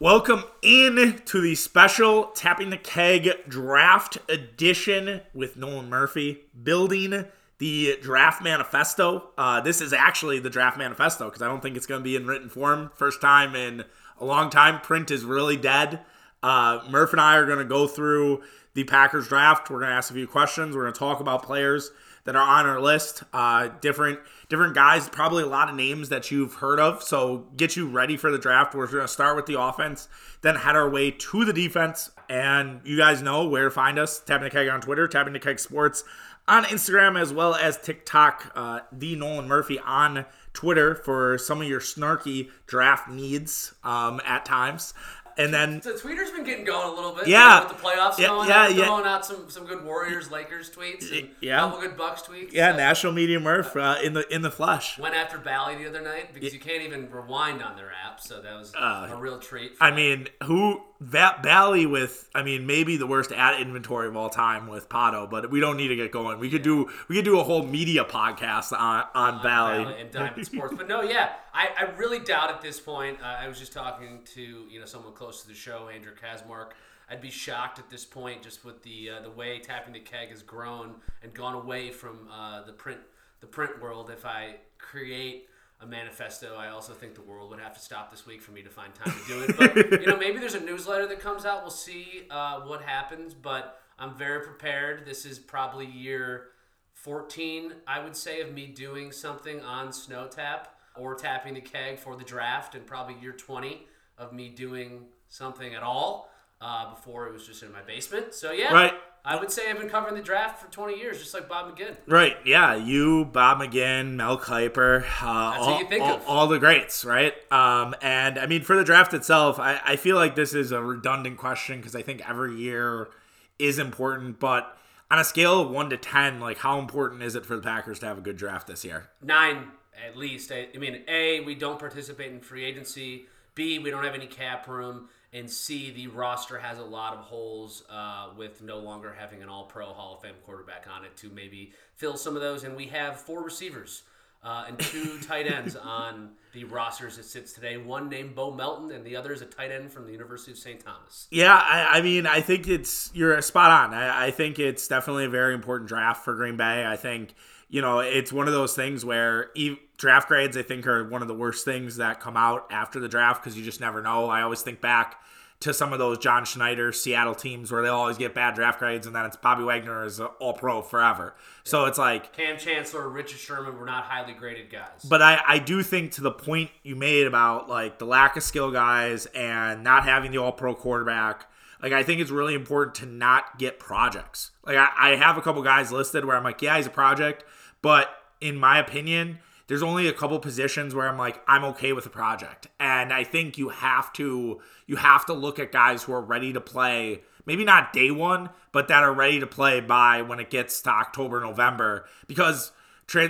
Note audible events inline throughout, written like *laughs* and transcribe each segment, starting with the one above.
Welcome in to the special Tapping the Keg Draft Edition with Nolan Murphy, building the draft manifesto. Uh, this is actually the draft manifesto because I don't think it's going to be in written form. First time in a long time. Print is really dead. Uh, Murph and I are going to go through the Packers draft. We're going to ask a few questions. We're going to talk about players that are on our list. Uh, different different guys, probably a lot of names that you've heard of. So get you ready for the draft. We're going to start with the offense, then head our way to the defense. And you guys know where to find us. Tapping the Keg on Twitter, Tapping the Keg Sports on Instagram, as well as TikTok. Uh, the Nolan Murphy on Twitter for some of your snarky draft needs um, at times. And then So Twitter's been getting going a little bit. Yeah. you know, with the playoffs Yeah, going, yeah, out, yeah. throwing out some some good Warriors Lakers tweets, and Yeah. a couple good Bucks tweets. yeah, So National Media Murph uh, in the in the flesh. Went after Bally the other night because you can't even rewind on their app, so that was Uh, a real treat. I mean, who that Bally with? I mean, maybe the worst ad inventory of all time with Pato, but we don't need to get going. We could do we could do a whole media podcast on on Bally. Valley and Diamond *laughs* Sports. But no, yeah, I, I really doubt at this point. Uh, I was just talking to you know someone close to the show, Andrew Kasmark. I'd be shocked at this point, just with the uh, the way tapping the keg has grown and gone away from uh, the print the print world. If I create a manifesto, I also think the world would have to stop this week for me to find time to do it. But you know, maybe there's a newsletter that comes out. We'll see uh, what happens. But I'm very prepared. This is probably year 14, I would say, of me doing something on Snow Tap or tapping the keg for the draft, and probably year 20 of me doing something at all uh, before it was just in my basement. So, yeah, Right. I would say I've been covering the draft for 20 years, just like Bob McGinn. Right, yeah, you, Bob McGinn, Mel Kiper, uh, all, who you think all, of. all the greats, right? Um, and I mean, for the draft itself, I, I feel like this is a redundant question because I think every year is important, but on a scale of one to ten, like how important is it for the Packers to have a good draft this year? Nine at least. I, I mean, A, we don't participate in free agency. B, we don't have any cap room. And C, the roster has a lot of holes uh, with no longer having an all pro Hall of Fame quarterback on it to maybe fill some of those. And we have four receivers uh, and two *laughs* tight ends on the roster as it sits today. One named Bo Melton, and the other is a tight end from the University of St. Thomas. Yeah, I, I mean, I think it's you're spot on. I, I think it's definitely a very important draft for Green Bay. I think you know it's one of those things where e- draft grades I think are one of the worst things that come out after the draft because you just never know. I always think back to some of those John Schneider Seattle teams where they always get bad draft grades and then it's Bobby Wagner is all pro forever. So it's like Kam Chancellor, Richard Sherman were not highly graded guys. but I, I do think to the point you made about like the lack of skill guys and not having the all pro quarterback, like I think it's really important to not get projects. Like I, I have a couple guys listed where I'm like, yeah, he's a project, but in my opinion, there's only a couple positions where I'm like, I'm okay with a project. And I think you have to you have to look at guys who are ready to play, maybe not day one, but that are ready to play by when it gets to October, November. Because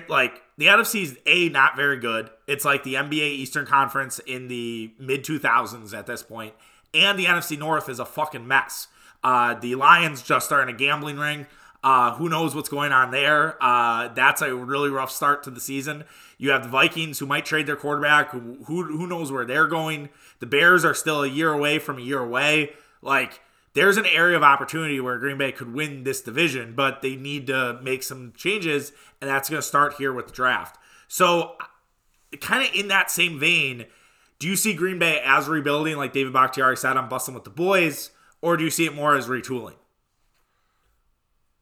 like the NFC is a not very good. It's like the NBA Eastern Conference in the mid 2000s at this point, and the NFC North is a fucking mess. Uh, the Lions just starting a gambling ring. Uh, who knows what's going on there? Uh, that's a really rough start to the season. You have the Vikings who might trade their quarterback. Who, who who knows where they're going? The Bears are still a year away from a year away. Like there's an area of opportunity where Green Bay could win this division, but they need to make some changes, and that's going to start here with the draft. So, kind of in that same vein, do you see Green Bay as rebuilding, like David Bakhtiari said, I'm busting with the boys, or do you see it more as retooling?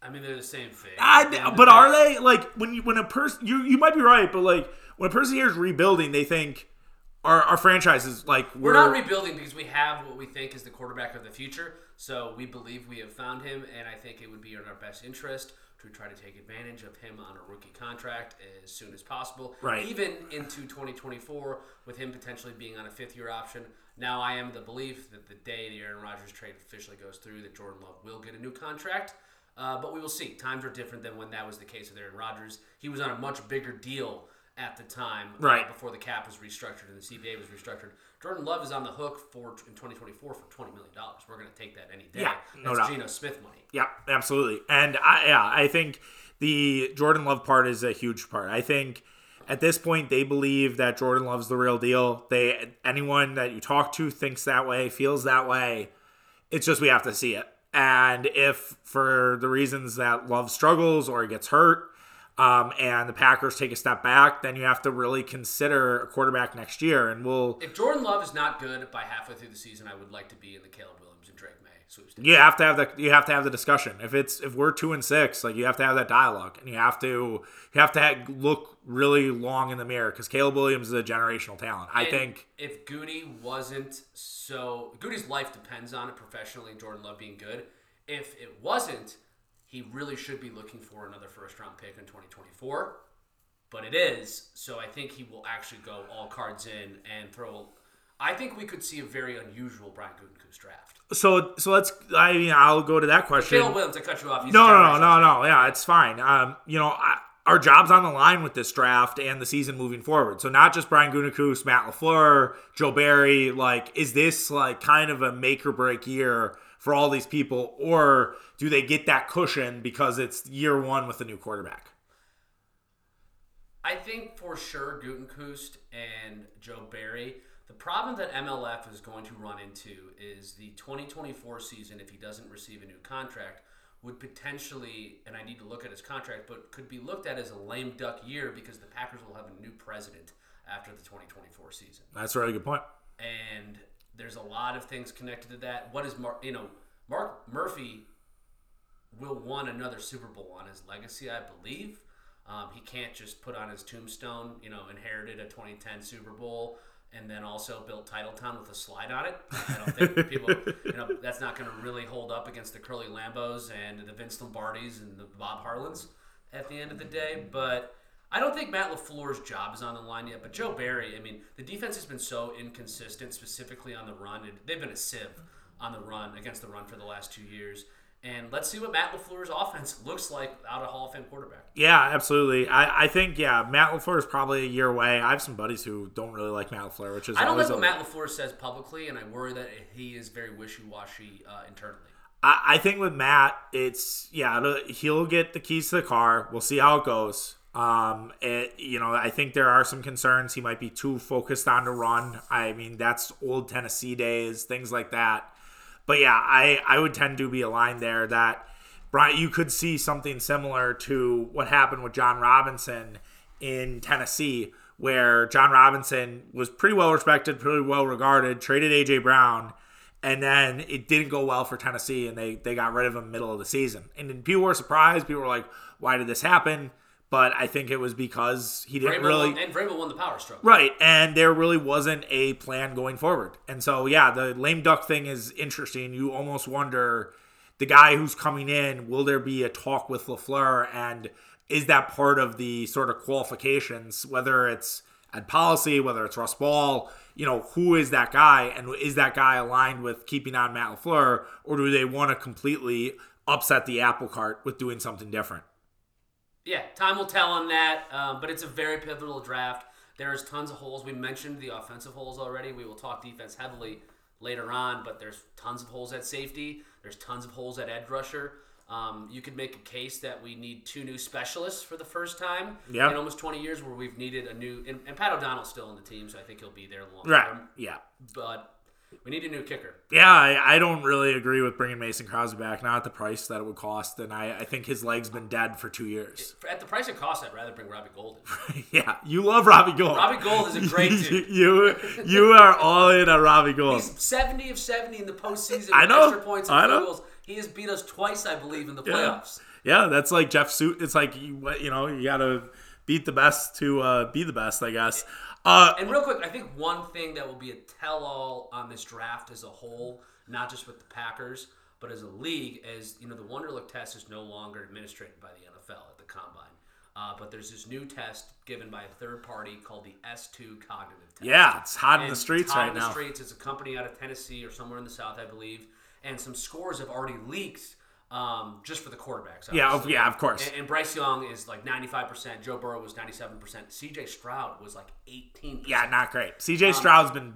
I mean, they're the same thing. I, but are they like when you when a person you you might be right, but like when a person here is rebuilding, they think our our franchise is like We're not rebuilding because we have what we think is the quarterback of the future. So we believe we have found him, and I think it would be in our best interest to try to take advantage of him on a rookie contract as soon as possible. Right. Even into 2024, with him potentially being on a fifth year option. Now, I am the belief that the day the Aaron Rodgers trade officially goes through, that Jordan Love will get a new contract. Uh, but we will see. Times are different than when that was the case with Aaron Rodgers. He was on a much bigger deal at the time, uh, Right. before the cap was restructured and the CBA was restructured. Jordan Love is on the hook for in 2024 for 20 million dollars. We're going to take that any day. Yeah, no That's doubt. Geno Smith money. Yeah, absolutely. And I yeah, I think the Jordan Love part is a huge part. I think At this point, they believe that Jordan Love's the real deal. They anyone that you talk to thinks that way, feels that way. It's just we have to see it. And if for the reasons that Love struggles or gets hurt, um, and the Packers take a step back, then you have to really consider a quarterback next year. And we'll If Jordan Love is not good by halfway through the season, I would like to be in the Caleb Williams sweepstakes. you have to have the you have to have the discussion. If it's if we're two and six, like you have to have that dialogue, and you have to you have to have, look really long in the mirror because Caleb Williams is a generational talent. I And think if Goody wasn't so Goody's life depends on it professionally, Jordan Love being good. If it wasn't, he really should be looking for another first round pick in 2024. But it is, so I think he will actually go all cards in and throw. I think we could see a very unusual Brian Gutekunst draft. so. So let's. I mean, I'll go to that question. Caleb Williams, I cut you off. He's No, no, no, no, no. Yeah, it's fine. Um, you know, I, our job's on the line with this draft and the season moving forward. So not just Brian Gutekunst, Matt Lafleur, Joe Barry. Like, is this like kind of a make or break year for all these people, or do they get that cushion because it's year one with a new quarterback? I think for sure Gutekunst and Joe Barry. The problem that MLF is going to run into is the 2024 season, if he doesn't receive a new contract, would potentially, and I need to look at his contract, but could be looked at as a lame duck year because the Packers will have a new president after the 2024 season. That's a really good point. And there's a lot of things connected to that. What is Mark, you know, Mark Murphy will want another Super Bowl on his legacy, I believe. Um, he can't just put on his tombstone, you know, inherited a 2010 Super Bowl and then also built Titletown with a slide on it. I don't think people, you know, *laughs* that's not going to really hold up against the Curly Lambeaus and the Vince Lombardis and the Bob Harlans at the end of the day. But I don't think Matt LaFleur's job is on the line yet. But Joe Barry, I mean, the defense has been so inconsistent, specifically on the run. They've been a sieve on the run against the run for the last two years. And let's see what Matt LaFleur's offense looks like without a Hall of Fame quarterback. Yeah, absolutely. I, I think yeah, Matt Lafleur is probably a year away. I have some buddies who don't really like Matt Lafleur, which is I don't like what a- Matt LaFleur says publicly, and I worry that he is very wishy washy uh, internally. I, I think with Matt, it's yeah, he'll get the keys to the car. We'll see how it goes. Um, it, you know, I think there are some concerns. He might be too focused on the run. I mean, that's old Tennessee days, things like that. But yeah, I I would tend to be aligned there that Brian, you could see something similar to what happened with Jon Robinson in Tennessee, where Jon Robinson was pretty well respected, pretty well regarded, traded AJ Brown, and then it didn't go well for Tennessee, and they they got rid of him middle of the season. And people were surprised. People were like, "Why did this happen?" But I think it was because he didn't Vrabel really won, and Vrabel won the power stroke. Right, and there really wasn't a plan going forward. And so, yeah, the lame duck thing is interesting. You almost wonder the guy who's coming in, will there be a talk with LaFleur? And is that part of the sort of qualifications, whether it's Ed Policy, whether it's Russ Ball, you know, who is that guy? And is that guy aligned with keeping on Matt LaFleur? Or do they want to completely upset the apple cart with doing something different? Yeah, time will tell on that, um, but it's a very pivotal draft. There's tons of holes. We mentioned the offensive holes already. We will talk defense heavily later on, but there's tons of holes at safety. There's tons of holes at edge rusher. Um, you could make a case that we need two new specialists for the first time Yep. in almost 20 years, where we've needed a new. And, and Pat O'Donnell's still in the team, so I think he'll be there long Right. term. Yeah. But we need a new kicker. Yeah, I, I don't really agree with bringing Mason Crosby back, not at the price that it would cost. And I, I think his leg's been dead for two years. At the price it costs, I'd rather bring Robbie Golden. *laughs* yeah, you love Robbie Gould. Robbie Gould is a great *laughs* dude. you, you are all in on Robbie Gould. He's 70 of 70 in the postseason. I know. Extra points and I know. goals. He has beat us twice, I believe, in the playoffs. Yeah, that's like Jeff Suit. It's like, you, you know, you got to beat the best to uh, be the best, I guess. Uh, And real quick, I think one thing that will be a tell-all on this draft as a whole, not just with the Packers, but as a league, is you know the Wonderlic test is no longer administered by the NFL at the combine. Uh, but there's this new test given by a third party called the S2 cognitive test. yeah, it's hot in the streets hot right in the now. streets. It's a company out of Tennessee or somewhere in the South, I believe. And some scores have already leaked um, just for the quarterbacks. Yeah, of- obviously. yeah, of course. And, and Bryce Young is like 95%. Joe Burrow was 97%. CJ Stroud was like 18%. Yeah, not great. Um, CJ Stroud's been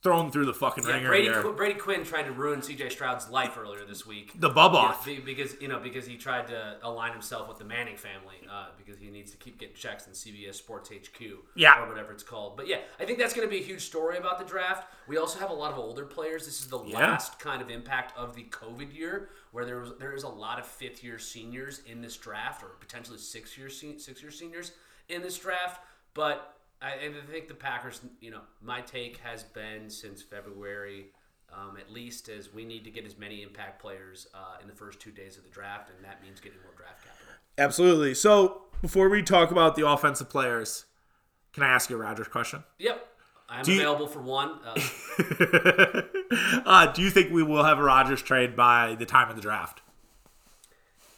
thrown through the fucking Yeah, ringer Brady. Qu- Brady Quinn tried to ruin C.J. Stroud's life earlier this week. The bub off. be- because you know because he tried to align himself with the Manning family uh, because he needs to keep getting checks in CBS Sports HQ Yeah. or whatever it's called. But yeah, I think that's going to be a huge story about the draft. We also have a lot of older players. This is the Yeah. last kind of impact of the COVID year where there was there is a lot of fifth year seniors in this draft or potentially six year six year seniors in this draft. But I, I think the Packers, you know, my take has been since February um, at least as we need to get as many impact players uh, in the first two days of the draft, and that means getting more draft capital. Absolutely. So before we talk about the offensive players, can I ask you a Rodgers question? Yep, I'm you- available for one. Uh, *laughs* uh, do you think we will have a Rodgers trade by the time of the draft?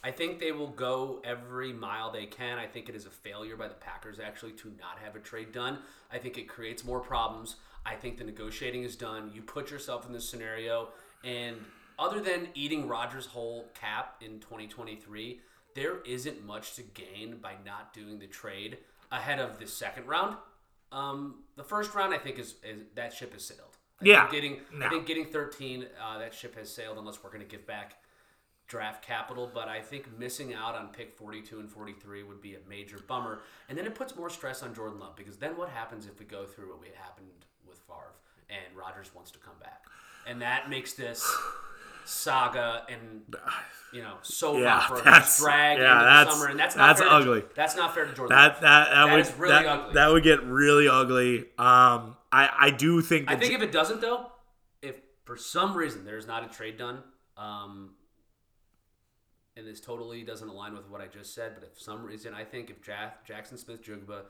I think they will go every mile they can. I think it is a failure by the Packers actually to not have a trade done. I think it creates more problems. I think the negotiating is done. You put yourself in this scenario, and other than eating Rodgers' whole cap in 2023, there isn't much to gain by not doing the trade ahead of the second round. Um, the first round, I think, is, is that ship has sailed. I Yeah. getting No. I think getting 13, uh, that ship has sailed unless we're going to give back draft capital, but I think missing out on pick 42 and 43 would be a major bummer. And then it puts more stress on Jordan Love because then what happens if we go through what we happened with Favre and Rodgers wants to come back? And that makes this saga and you know so Yeah, opera that's- drag yeah, into the that's- summer, and that's not that's fair to- ugly. that's not fair to Jordan. That Love. that that, That would really that, ugly. that would get really ugly. Um, I I do think I think if it doesn't though, if for some reason there's not a trade done, um, and this totally doesn't align with what I just said, but if for some reason I think if ja- Jackson Smith-Njigba,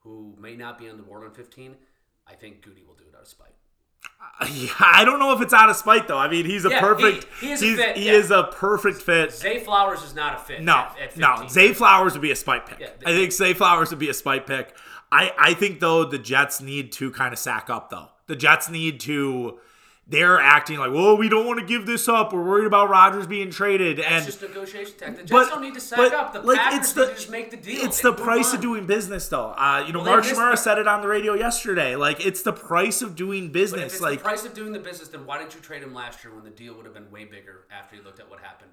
who may not be on the board on 15, I think Goody will do it out of spite. Uh, yeah, I don't know if it's out of spite though. I mean, he's a Yeah, perfect. he- he is a fit, he yeah. is a perfect fit. Zay Flowers is not a fit. No, at, at no. Zay Flowers would be a spite pick. Yeah, I think Zay Flowers would be a spite pick. I, I think though the Jets need to kind of sack up though. The Jets need to. They're acting like, well, we don't want to give this up. We're worried about Rodgers being traded, It's and just negotiation tactic. The Jets but- don't need to sack but, up. The like, Packers it's the- to just make the deal. It's the price on. of doing business, though. Uh, you know, Well, Mark missed said it on the radio yesterday. Like, it's the price of doing business. it's Like, the price of doing the business, then why didn't you trade him last year when the deal would have been way bigger after you looked at what happened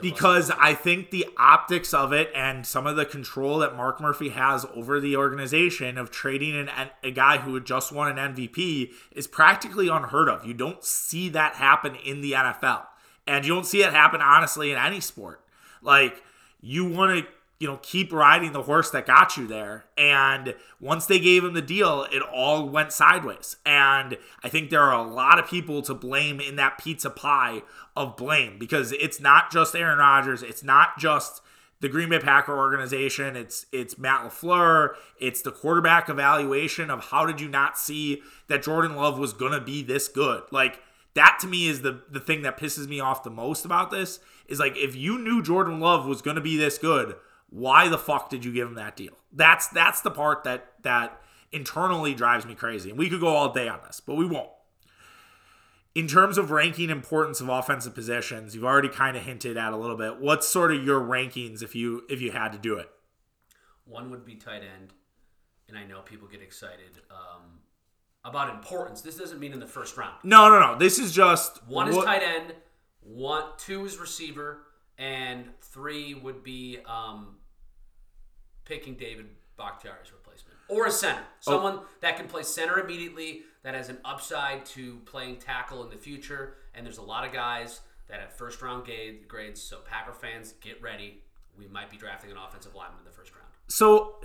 because? I think the optics of it and some of the control that Mark Murphy has over the organization of trading an- a guy who had just won an MVP is practically unheard of. You don't see that happen in the NFL. And you don't see it happen honestly in any sport. Like you want to, you know, keep riding the horse that got you there. And once they gave him the deal, it all went sideways. And I think there are a lot of people to blame in that pizza pie of blame because it's not just Aaron Rodgers, it's not just the Green Bay Packer organization, it's it's Matt LaFleur, it's the quarterback evaluation of how did you not see that Jordan Love was going to be this good? Like that to me is the the thing that pisses me off the most about this is like if you knew Jordan Love was going to be this good, why the fuck did you give him that deal? That's that's the part that that internally drives me crazy. And we could go all day on this, but we won't. In terms of ranking importance of offensive positions, you've already kind of hinted at a little bit. What's sort of your rankings if you if you had to do it? One would be tight end, and I know people get excited um, about importance. This doesn't mean in the first round. No, no, no. This is just One is what- tight end, one, two is receiver, and three would be um, picking David Bakhtiari's replacement or a center, Oh. someone that can play center immediately, that has an upside to playing tackle in the future. And there's a lot of guys that have first round ga- grades. So Packer fans, get ready. We might be drafting an offensive lineman in the first round. So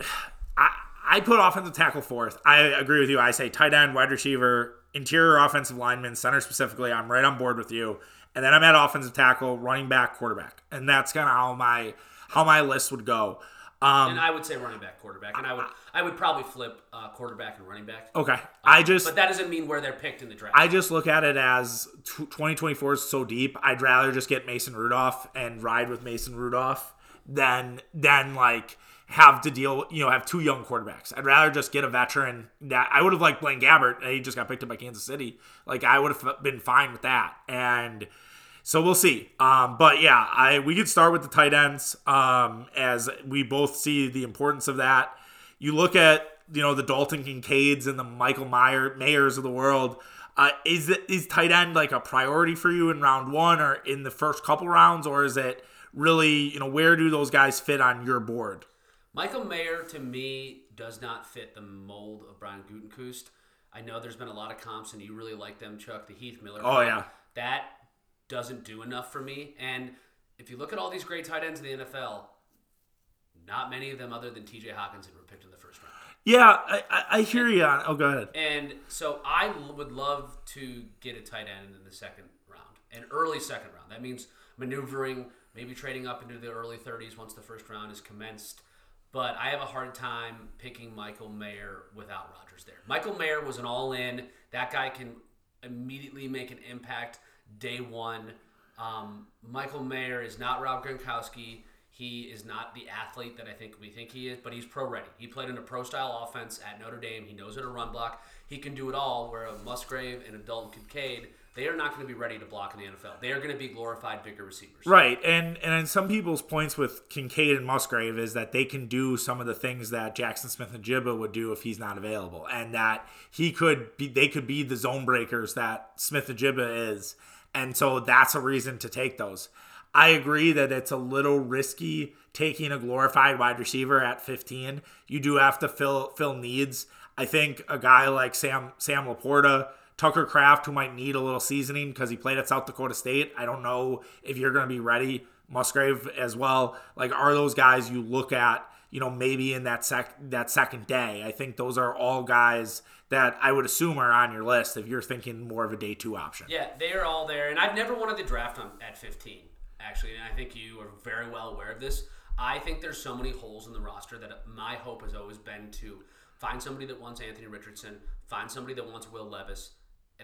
I I put offensive tackle fourth. I agree with you. I say tight end, wide receiver, interior offensive lineman, center specifically. I'm right on board with you. And then I'm at offensive tackle, running back, quarterback, and that's kind of how my how my list would go. Um, And I would say running back, quarterback, and I would I would probably flip uh, quarterback and running back. okay, I just But that doesn't mean where they're picked in the draft. I just look at it as 2024 is so deep. I'd rather just get Mason Rudolph and ride with Mason Rudolph than than like have to deal. You know, have two young quarterbacks. I'd rather just get a veteran. That I would have liked Blaine Gabbert. and He just got picked up by Kansas City. Like I would have been fine with that. And so we'll see. Um, but yeah, I we could start with the tight ends um, as we both see the importance of that. You look at you know the Dalton Kincaids and the Michael Meyer Mayers of the world. Uh, is it is tight end like a priority for you in round one or in the first couple rounds, or is it really you know where do those guys fit on your board? Michael Mayer to me does not fit the mold of Brian Gutekunst. I know there's been a lot of comps, and you really like them, Chuck. The Heath Miller. Oh, comp. yeah. that doesn't do enough for me. And if you look at all these great tight ends in the NFL, not many of them, other than T.J. Hockenson, were picked in the first round. Yeah, I, I, hear you on. Oh, go ahead. And so I would love to get a tight end in the second round, an early second round. That means maneuvering, maybe trading up into the early 30s once the first round is commenced. But I have a hard time picking Michael Mayer without Rodgers there. Michael Mayer was an all in. That guy can immediately make an impact day one. Um, Michael Mayer is not Rob Gronkowski. He is not the athlete that I think we think he is, but he's pro ready. He played in a pro style offense at Notre Dame. He knows how to run block. He can do it all. Where a Musgrave and a Dalton Kincaid, they are not going to be ready to block in the NFL. They are going to be glorified bigger receivers. Right, and and some people's points with Kincaid and Musgrave is that they can do some of the things that Jackson Smith-Njigba would do if he's not available, and that he could be they could be the zone breakers that Smith-Njigba is, and so that's a reason to take those. I agree that it's a little risky taking a glorified wide receiver at 15. You do have to fill fill needs. I think a guy like Sam Sam Laporta, Tucker Kraft, who might need a little seasoning because he played at South Dakota State. I don't know if you're going to be ready. Musgrave as well. Like, are those guys you look at? You know, maybe in that sec that second day. I think those are all guys that I would assume are on your list if you're thinking more of a day two option. Yeah, they are all there, and I've never wanted the draft on at 15. Actually, and I think you are very well aware of this. I think there's so many holes in the roster that my hope has always been to find somebody that wants Anthony Richardson, find somebody that wants Will Levis,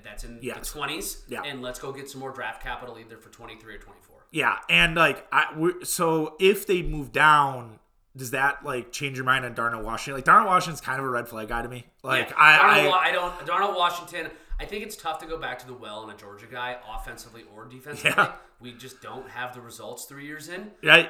that's in Yes. the 20s, Yeah. and let's go get some more draft capital either for 23 or 24. Yeah, and like I, so if they move down, does that like change your mind on Darnell Washington? Like Darnell Washington's kind of a red flag guy to me. Like Yeah, I, Darnell, I, I don't Darnell Washington. I think it's tough to go back to the well on a Georgia guy, offensively or defensively. Yeah. We just don't have the results three years in. right?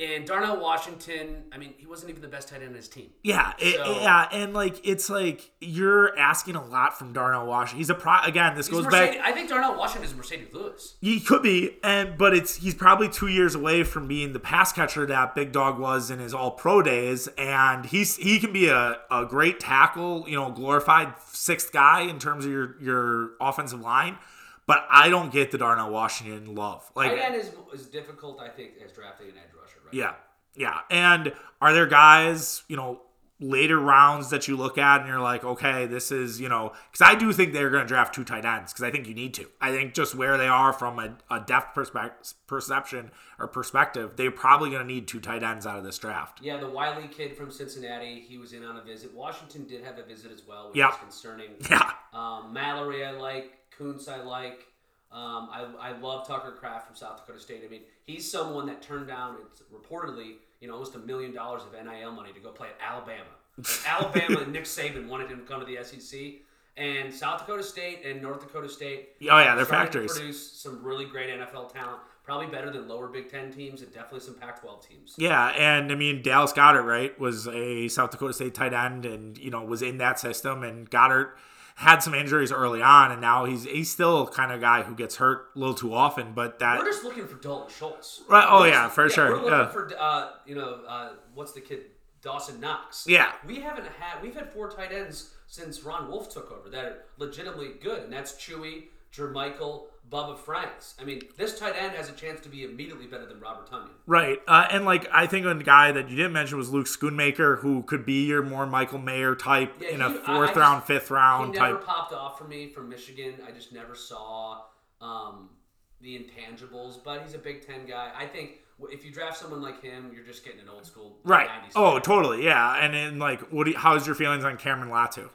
And Darnell Washington, I mean, he wasn't even the best tight end in his team. Yeah, it- yeah, and like it's like you're asking a lot from Darnell Washington. He's a pro. Again, this goes Marcedes, back. I think Darnell Washington is Marcedes Lewis. He could be, and but it's he's probably two years away from being the pass catcher that Big Dog was in his All Pro days, and he's he can be a, a great tackle, you know, glorified sixth guy in terms of your your offensive line. But I don't get the Darnell Washington love. Like, Tight end is, is difficult, I think, as drafting an yeah, yeah. And are there guys, you know, later rounds that you look at and you're like, okay, this is, you know, because I do think they're going to draft two tight ends because I think you need to. I think just where they are from a, a depth perspective, perception or perspective, they're probably going to need two tight ends out of this draft. Yeah, the Whyle kid from Cincinnati, he was in on a visit. Washington did have a visit as well, which Yeah. is concerning. *laughs* Yeah. Um, Mallory, I like. Kuntz, I like. Um, I, I love Tucker Kraft from South Dakota State. I mean, he's someone that turned down, it's reportedly, you know, almost a million dollars of NIL money to go play at Alabama. Like, *laughs* Alabama and Nick Saban wanted him to come to the SEC. And South Dakota State and North Dakota State. Oh, yeah, they're factories. Produce some really great NFL talent. Probably better than lower Big Ten teams and definitely some Pac-12 teams. Yeah, and I mean Dallas Goedert, right, was a South Dakota State tight end, and you know was in that system. And Goedert had some injuries early on, and now he's he's still kind of guy who gets hurt a little too often. But that We're just looking for Dalton Schultz. Right, oh, yeah, for sure, We're looking yeah. for uh, you know uh, what's the kid Dawson Knox. Yeah. we haven't had we've had four tight ends since Ron Wolf took over that are legitimately good, and that's Chewy, Jermichael, Bubba Franks. I mean, this tight end has a chance to be immediately better than Robert Tonyan. right, uh, and like I think a guy that you didn't mention was Luke Schoonmaker, who could be your more Michael Mayer type Yeah, in a he- I- I fourth just- round, fifth round He never type. popped off for me from Michigan. I just never saw um, the intangibles, but he's a Big Ten guy. I think if you draft someone like him, you're just getting an old school Right. 90s Oh, totally. Yeah. And then like, what? Do you, how's your feelings on Cameron Latu?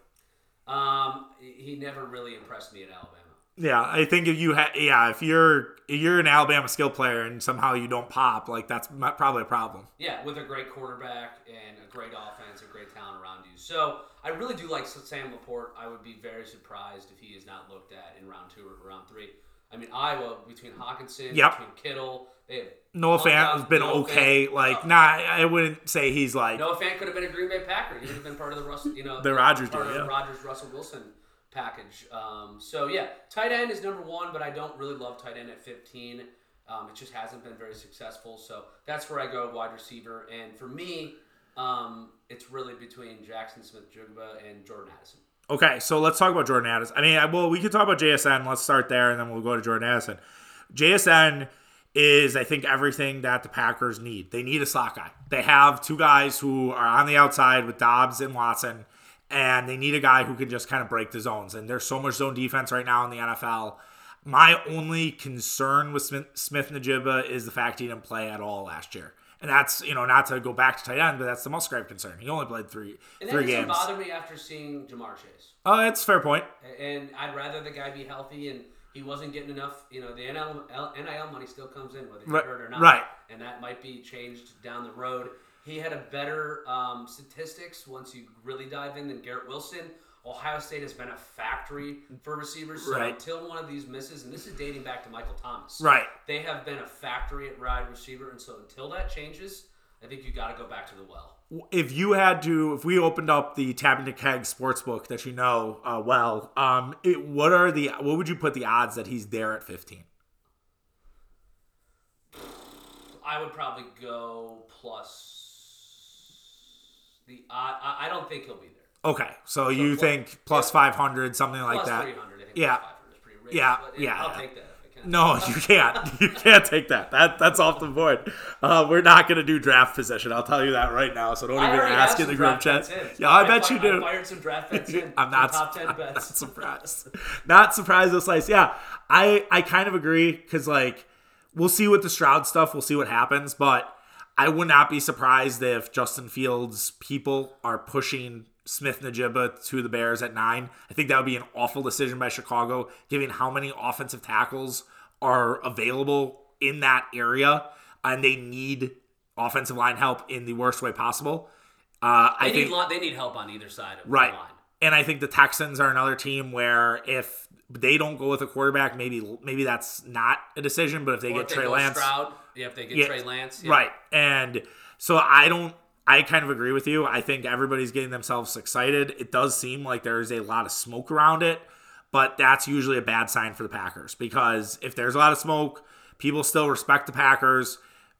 Um, he never really impressed me at Alabama. Yeah, I think if you ha- yeah, if you're if you're an Alabama skill player and somehow you don't pop, like that's probably a problem. Yeah, with a great quarterback and a great offense and great talent around you. So I really do like Sam Laporta. I would be very surprised if he is not looked at in round two or round three. I mean, Iowa between Hockenson, Yep. between Kittle, they have Noah Fant has been Noah okay. Fant- Like, oh, nah, I wouldn't say he's like. Noah Fant could have been a Green Bay Packer. He would have been part of the Russell, you know, The Rodgers part deal, of yeah. Rodgers Russell Wilson package. Um, so yeah, tight end is number one, but I don't really love tight end at 15. Um, it just hasn't been very successful. So that's where I go wide receiver. And for me, um, it's really between Jackson Smith-Njigba and Jordan Addison. Okay, so let's talk about Jordan Addison. I mean, well, we could talk about JSN. Let's start there, and then we'll go to Jordan Addison. JSN is, I think, everything that the Packers need. They need a slot guy. They have two guys who are on the outside with Doubs and Watson, and they need a guy who can just kind of break the zones. And there's so much zone defense right now in the NFL. My only concern with Smith, Smith-Njigba is the fact he didn't play at all last year. And that's, you know, not to go back to tight end, but that's the Musgrave concern. He only played three And that three games. bother me after seeing Ja'Marr Chase. Oh, that's a fair point. And I'd rather the guy be healthy and he wasn't getting enough. You know, the NIL, NIL money still comes in whether he's Right, hurt or not. right. And that might be changed down the road. He had a better um, statistics once you really dive in than Garrett Wilson. Ohio State has been a factory for receivers. So Right. until one of these misses, and this is dating back to Michael Thomas. Right. They have been a factory at wide receiver. And so until that changes, I think you got to go back to the well. if you had to, if we opened up the Tap into Keg sportsbook that you know uh, well, um, it, what are the what would you put the odds that he's there at fifteen? I would probably go plus the. I I I don't think he'll be there. Okay, so you plus- think plus five hundred, something like Plus that? 300, Yeah. Plus 500 is pretty rich, Yeah, but yeah, I'll yeah. take that if I can. No, you *laughs* can't. You can't take that. That that's off the board. Uh, we're not going to do draft position. I'll tell you that right now. So don't I even ask in the group chat. Yeah, I bet fi- you do. I fired some draft bets. *laughs* I'm not, *laughs* top ten I'm not surprised. not surprised with Slice. Yeah, I I kind of agree because like we'll see with the Stroud stuff. We'll see what happens, but I would not be surprised if Justin Fields people are pushing Smith-Njigba to the Bears at nine. I think that would be an awful decision by Chicago, given how many offensive tackles are available in that area, and they need offensive line help in the worst way possible. Uh, I They think need, they need help on either side of Right. the line. And I think the Texans are another team where if they don't go with a quarterback, maybe maybe that's not a decision. But if they Or get if Trey Lance, Stroud, yeah, if they get Yeah, Trey Lance, yeah. right? And so I don't. I kind of agree with you. I think everybody's getting themselves excited. It does seem like there is a lot of smoke around it, but that's usually a bad sign for the Packers because if there's a lot of smoke, people still respect the Packers.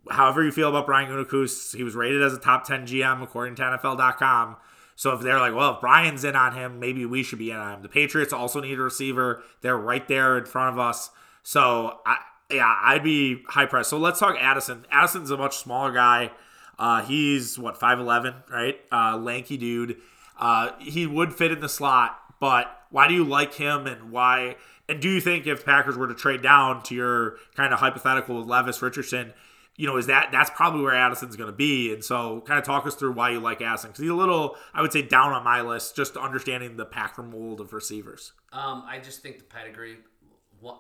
However you feel about Brian Gutekunst, he was rated as a top 10 GM according to NFL.com. So if they're like, well, if Brian's in on him, maybe we should be in on him. The Patriots also need a receiver. They're right there in front of us. So I, yeah, I'd be high pressed. So let's talk Addison. Addison's a much smaller guy. Uh, he's what 5'11", right? Uh, lanky dude. Uh, he would fit in the slot, but why do you like him and why? And do you think if Packers were to trade down to your kind of hypothetical Levis Richardson, you know, is that that's probably where Addison's going to be? And so, kind of talk us through why you like Addison because he's a little, I would say, down on my list, just understanding the Packer mold of receivers. Um, I just think the pedigree,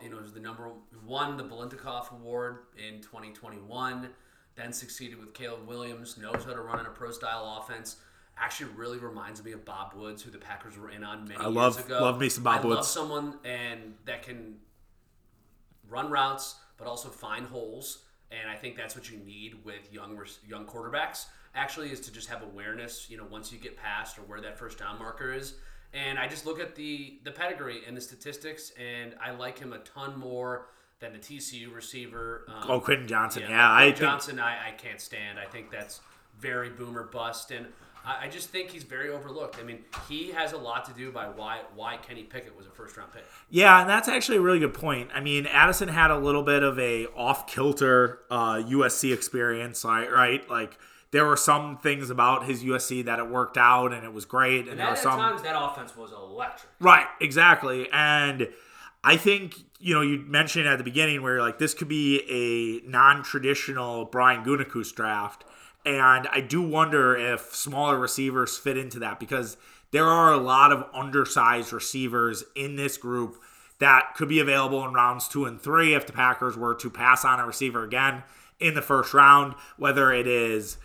you know, is the number won the Biletnikoff Award in 2021. Then succeeded with Caleb Williams. Knows how to run in a pro style offense. Actually, really reminds me of Bob Woods, who the Packers were in on many I love- years ago. love me some Bob I love Woods. someone and that can run routes, but also find holes. And I think that's what you need with young young quarterbacks. Actually, is to just have awareness. You know, once you get past or where that first down marker is. And I just look at the the pedigree and the statistics, and I like him a ton more than the TCU receiver. Um, Oh, Quentin Johnston. Yeah, Quentin I think Johnston, I, I can't stand. I think that's very boomer bust, and I, I just think he's very overlooked. I mean, he has a lot to do by why why Kenny Pickett was a first round pick. Yeah, and that's actually a really good point. I mean, Addison had a little bit of a off kilter uh, USC experience, right? Right, like there were some things about his USC that it worked out and it was great, and, And there that, were some times, that offense was electric. Right, exactly. And I think, you know, you mentioned at the beginning where like this could be a non-traditional Brian Gutekunst draft. And I do wonder if smaller receivers fit into that because there are a lot of undersized receivers in this group that could be available in rounds two and three if the Packers were to pass on a receiver again in the first round, whether it is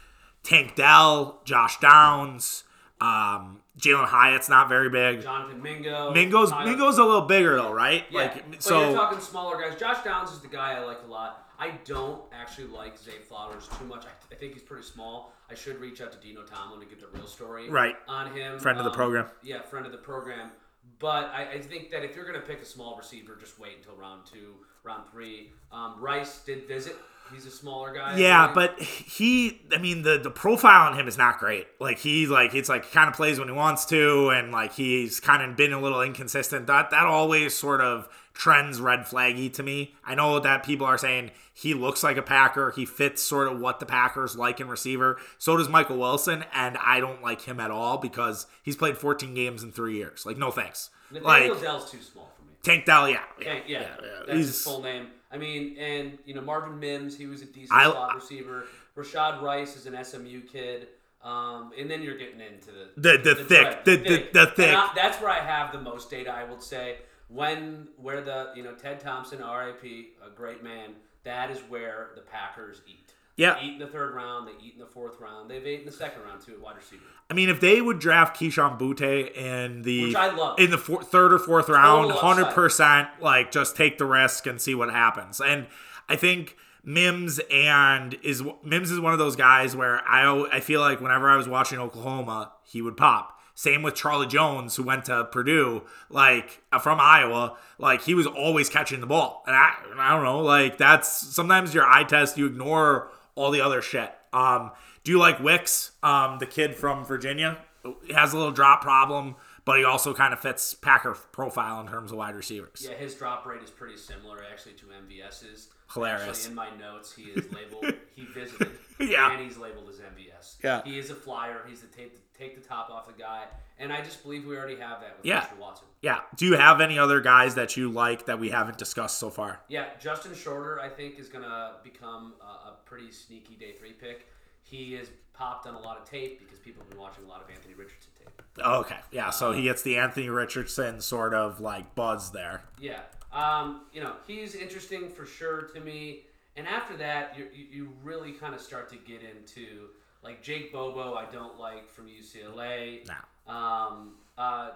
Tank Dell, Josh Downs, um, Jalin Hyatt's not very big. Jonathan Mingo. Mingo's Tyler- Mingo's a little bigger though, right? Yeah, Like but so you're talking smaller guys. Josh Downs is the guy I like a lot. I don't actually like Zay Flowers too much. I, I think he's pretty small. I should reach out to Dino Tomlin to get the real story Right. on him. Friend of the Um, program. Yeah, friend of the program. but I, I think that if you're going to pick a small receiver, just wait until round two, round three. Um, Rice did visit. He's a smaller guy. Yeah, believe. but he, I mean, the the profile on him is not great. Like he, like it's like kind of plays when he wants to, and like he's kind of been a little inconsistent. That that always sort of trends red flaggy to me. I know that people are saying he looks like a Packer. He fits sort of what the Packers like in receiver. So does Michael Wilson, and I don't like him at all because he's played 14 games in three years. Like no thanks. Nathaniel Like Dell's too small for me. Tank Dell, yeah, Yeah, yeah, that's He's- his full name. I mean, and you know Marvin Mims, he was a decent I- slot receiver. Rashee Rice is an SMU kid. Um, and then you're getting into the The- the thick, the- the- the And thick. I- that's where I have the most data. I would say when where the you know Ted Thompson, R.I.P., a great man. That is where the Packers eat. Yeah. They eat in the third round. They eat in the fourth round. They've ate in the second round too at wide receiver. I mean, if they would draft Kayshon Boutte in the Which I love. in the four, third or fourth round, hundred percent, like just take the risk and see what happens. And I think Mims and is Mims is one of those guys where I I feel like whenever I was watching Oklahoma, he would pop. Same with Charlie Jones, who went to Purdue, like uh, from Iowa. Like he was always catching the ball, and I, I don't know. Like that's sometimes your eye test. You ignore all the other shit. Um, do you like Wicks, um, the kid from Virginia? He has a little drop problem, but he also kind of fits Packer profile in terms of wide receivers. Yeah, his drop rate is pretty similar actually to MVS's. Hilarious. Actually, in my notes, he is labeled. *laughs* he visited. Yeah. And he's labeled as MVS. Yeah. He is a flyer. He's the take the, take the top off the guy, and I just believe we already have that with Yeah. Mr. Watson. Yeah. Do you have any other guys that you like that we haven't discussed so far? Yeah, Justin Shorter, I think, is going to become a, a pretty sneaky day three pick. He has popped on a lot of tape because people have been watching a lot of Anthony Richardson tape. Okay. Yeah. So he gets the Anthony Richardson sort of like buzz there. Yeah. Um, you know, he's interesting for sure to me. And after that, you, you, you really kind of start to get into like Jake Bobo, I don't like from UCLA. No. Um, uh,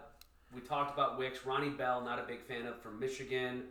we talked about Wicks. Ronnie Bell, not a big fan of from Michigan.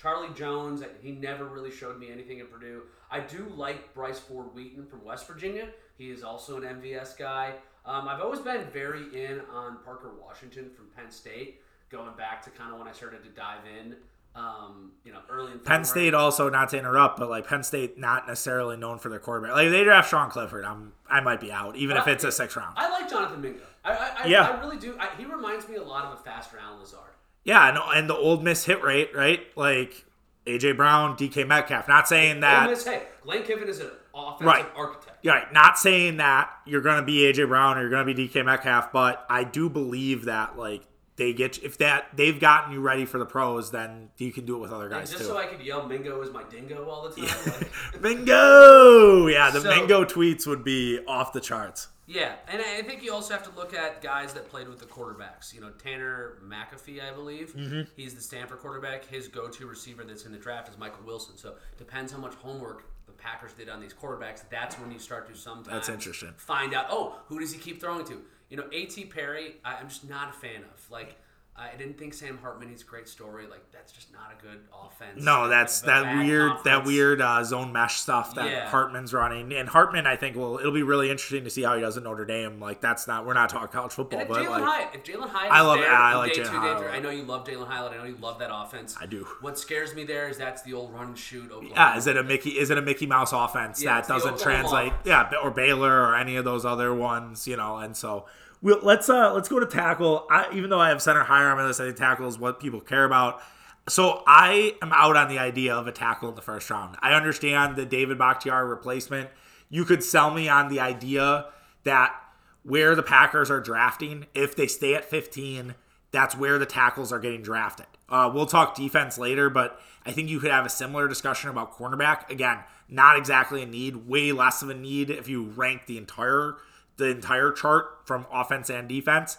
Charlie Jones, he never really showed me anything at Purdue. I do like Bryce Ford Wheaton from West Virginia. He is also an MVS guy. Um, I've always been very in on Parker Washington from Penn State, going back to kind of when I started to dive in. Um, you know, early in Penn. State also not to interrupt, but like Penn State not necessarily known for their quarterback. Like they draft Sean Clifford, I'm I might be out, even if it's a sixth round. I like Jonathan Mingo. I, I, I, Yeah. I really do. I, he reminds me a lot of a fast round Lazard. Yeah, no, and the old miss hit rate, right? Like AJ Brown, DK Metcalf. Not saying that. Ole Miss, hey, Lane Kiffin is an offensive Right. architect. Yeah, right. Not saying that you're going to be AJ Brown or you're going to be DK Metcalf, but I do believe that like they get if that they've gotten you ready for the pros, then you can do it with other And guys just too. so I could yell Mingo is my dingo all the time. Like, *laughs* Bingo! Yeah, the So- Bingo tweets would be off the charts. yeah, and I I think you also have to look at guys that played with the quarterbacks. You know, Tanner McKee, I believe. Mm-hmm. He's the Stanford quarterback. His go-to receiver that's in the draft is Michael Wilson. So depends how much homework the Packers did on these quarterbacks. That's when you start to sometimes That's interesting. find out. Oh, who does he keep throwing to? You know, A.T. Perry, I, I'm just not a fan of. Like. I didn't think Sam Hartman is a great story. Like that's just not a good offense. No, that's A that weird that weird uh, zone mesh stuff that Yeah. Hartman's running. And Hartman, I think, will it'll be really interesting to see how he does at Notre Dame. Like that's not we're not talking college football, And if but Jalin like Hyatt, if Jalin Hyatt, I love- there I like Jalin Hyatt I know you love Jalin Hyatt. I know you love that offense. I do. What scares me there is that's the old run and shoot. Oklahoma. Yeah, is it a Mickey? Is it a Mickey Mouse offense Yeah, that doesn't translate? offense. Yeah, or Baylor or any of those other ones, you know. And so we'll, let's uh let's go to tackle. I, even though I have center higher on my list, I think tackle is what people care about. So I am out on the idea of a tackle in the first round. I understand the David Bakhtiari replacement. You could sell me on the idea that where the Packers are drafting, if they stay at 15, that's where the tackles are getting drafted. Uh, we'll talk defense later, but I think you could have a similar discussion about cornerback. Again, not exactly a need, way less of a need if you rank the entire the entire chart from offense and defense.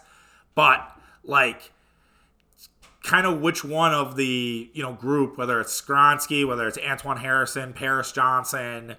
But like kind of which one of the you know group, whether it's Skoronski, whether it's Anton Harrison, Paris Johnson,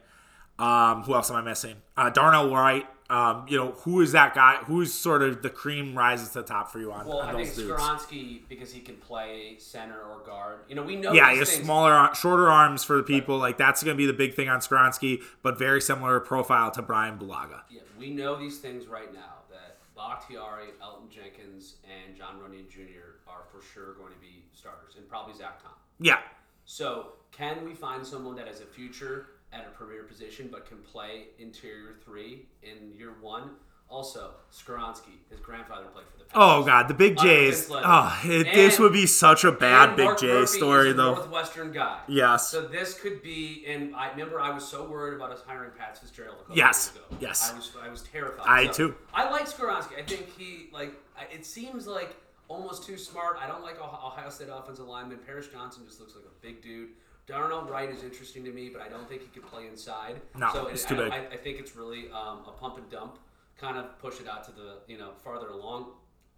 um, who else am I missing? Uh, Darnell Wright. Um, you know who is that guy? Who's sort of the cream rises to the top for you on, Well, on I think dudes? Skoronski because he can play center or guard. You know, we know. Yeah, he has things. smaller, shorter arms for the people. Like that's going to be the big thing on Skoronski, but very similar profile to Brian Bulaga. Yeah, we know these things right now that Bakhtiari, Elgton Jenkins, and Jon Runyan Jr. are for sure going to be starters, and probably Zach Tom. Yeah. So, can we find someone that has a future at a premier position but can play interior three in year one? Also, Skoronski, his grandfather played for the Packers. Oh god, the Big J's. Oh, it, this would be such a bad Big J Murphy story though. Northwestern guy. Yes. So this could be, and I remember I was so worried about us hiring Pat Fitzgerald a couple Yes. years ago. Yes. I was, I was terrified. I So, too. I like Skoronski. I think he like. It seems like almost too smart. I don't like Ohio Ohio State offensive lineman. Paris Johnson just looks like a big dude. Darnell Wright is interesting to me, but I don't think he could play inside. No, so he's I, too I, big. I, I think it's really um, a pump and dump, kind of push it out to the you know farther along.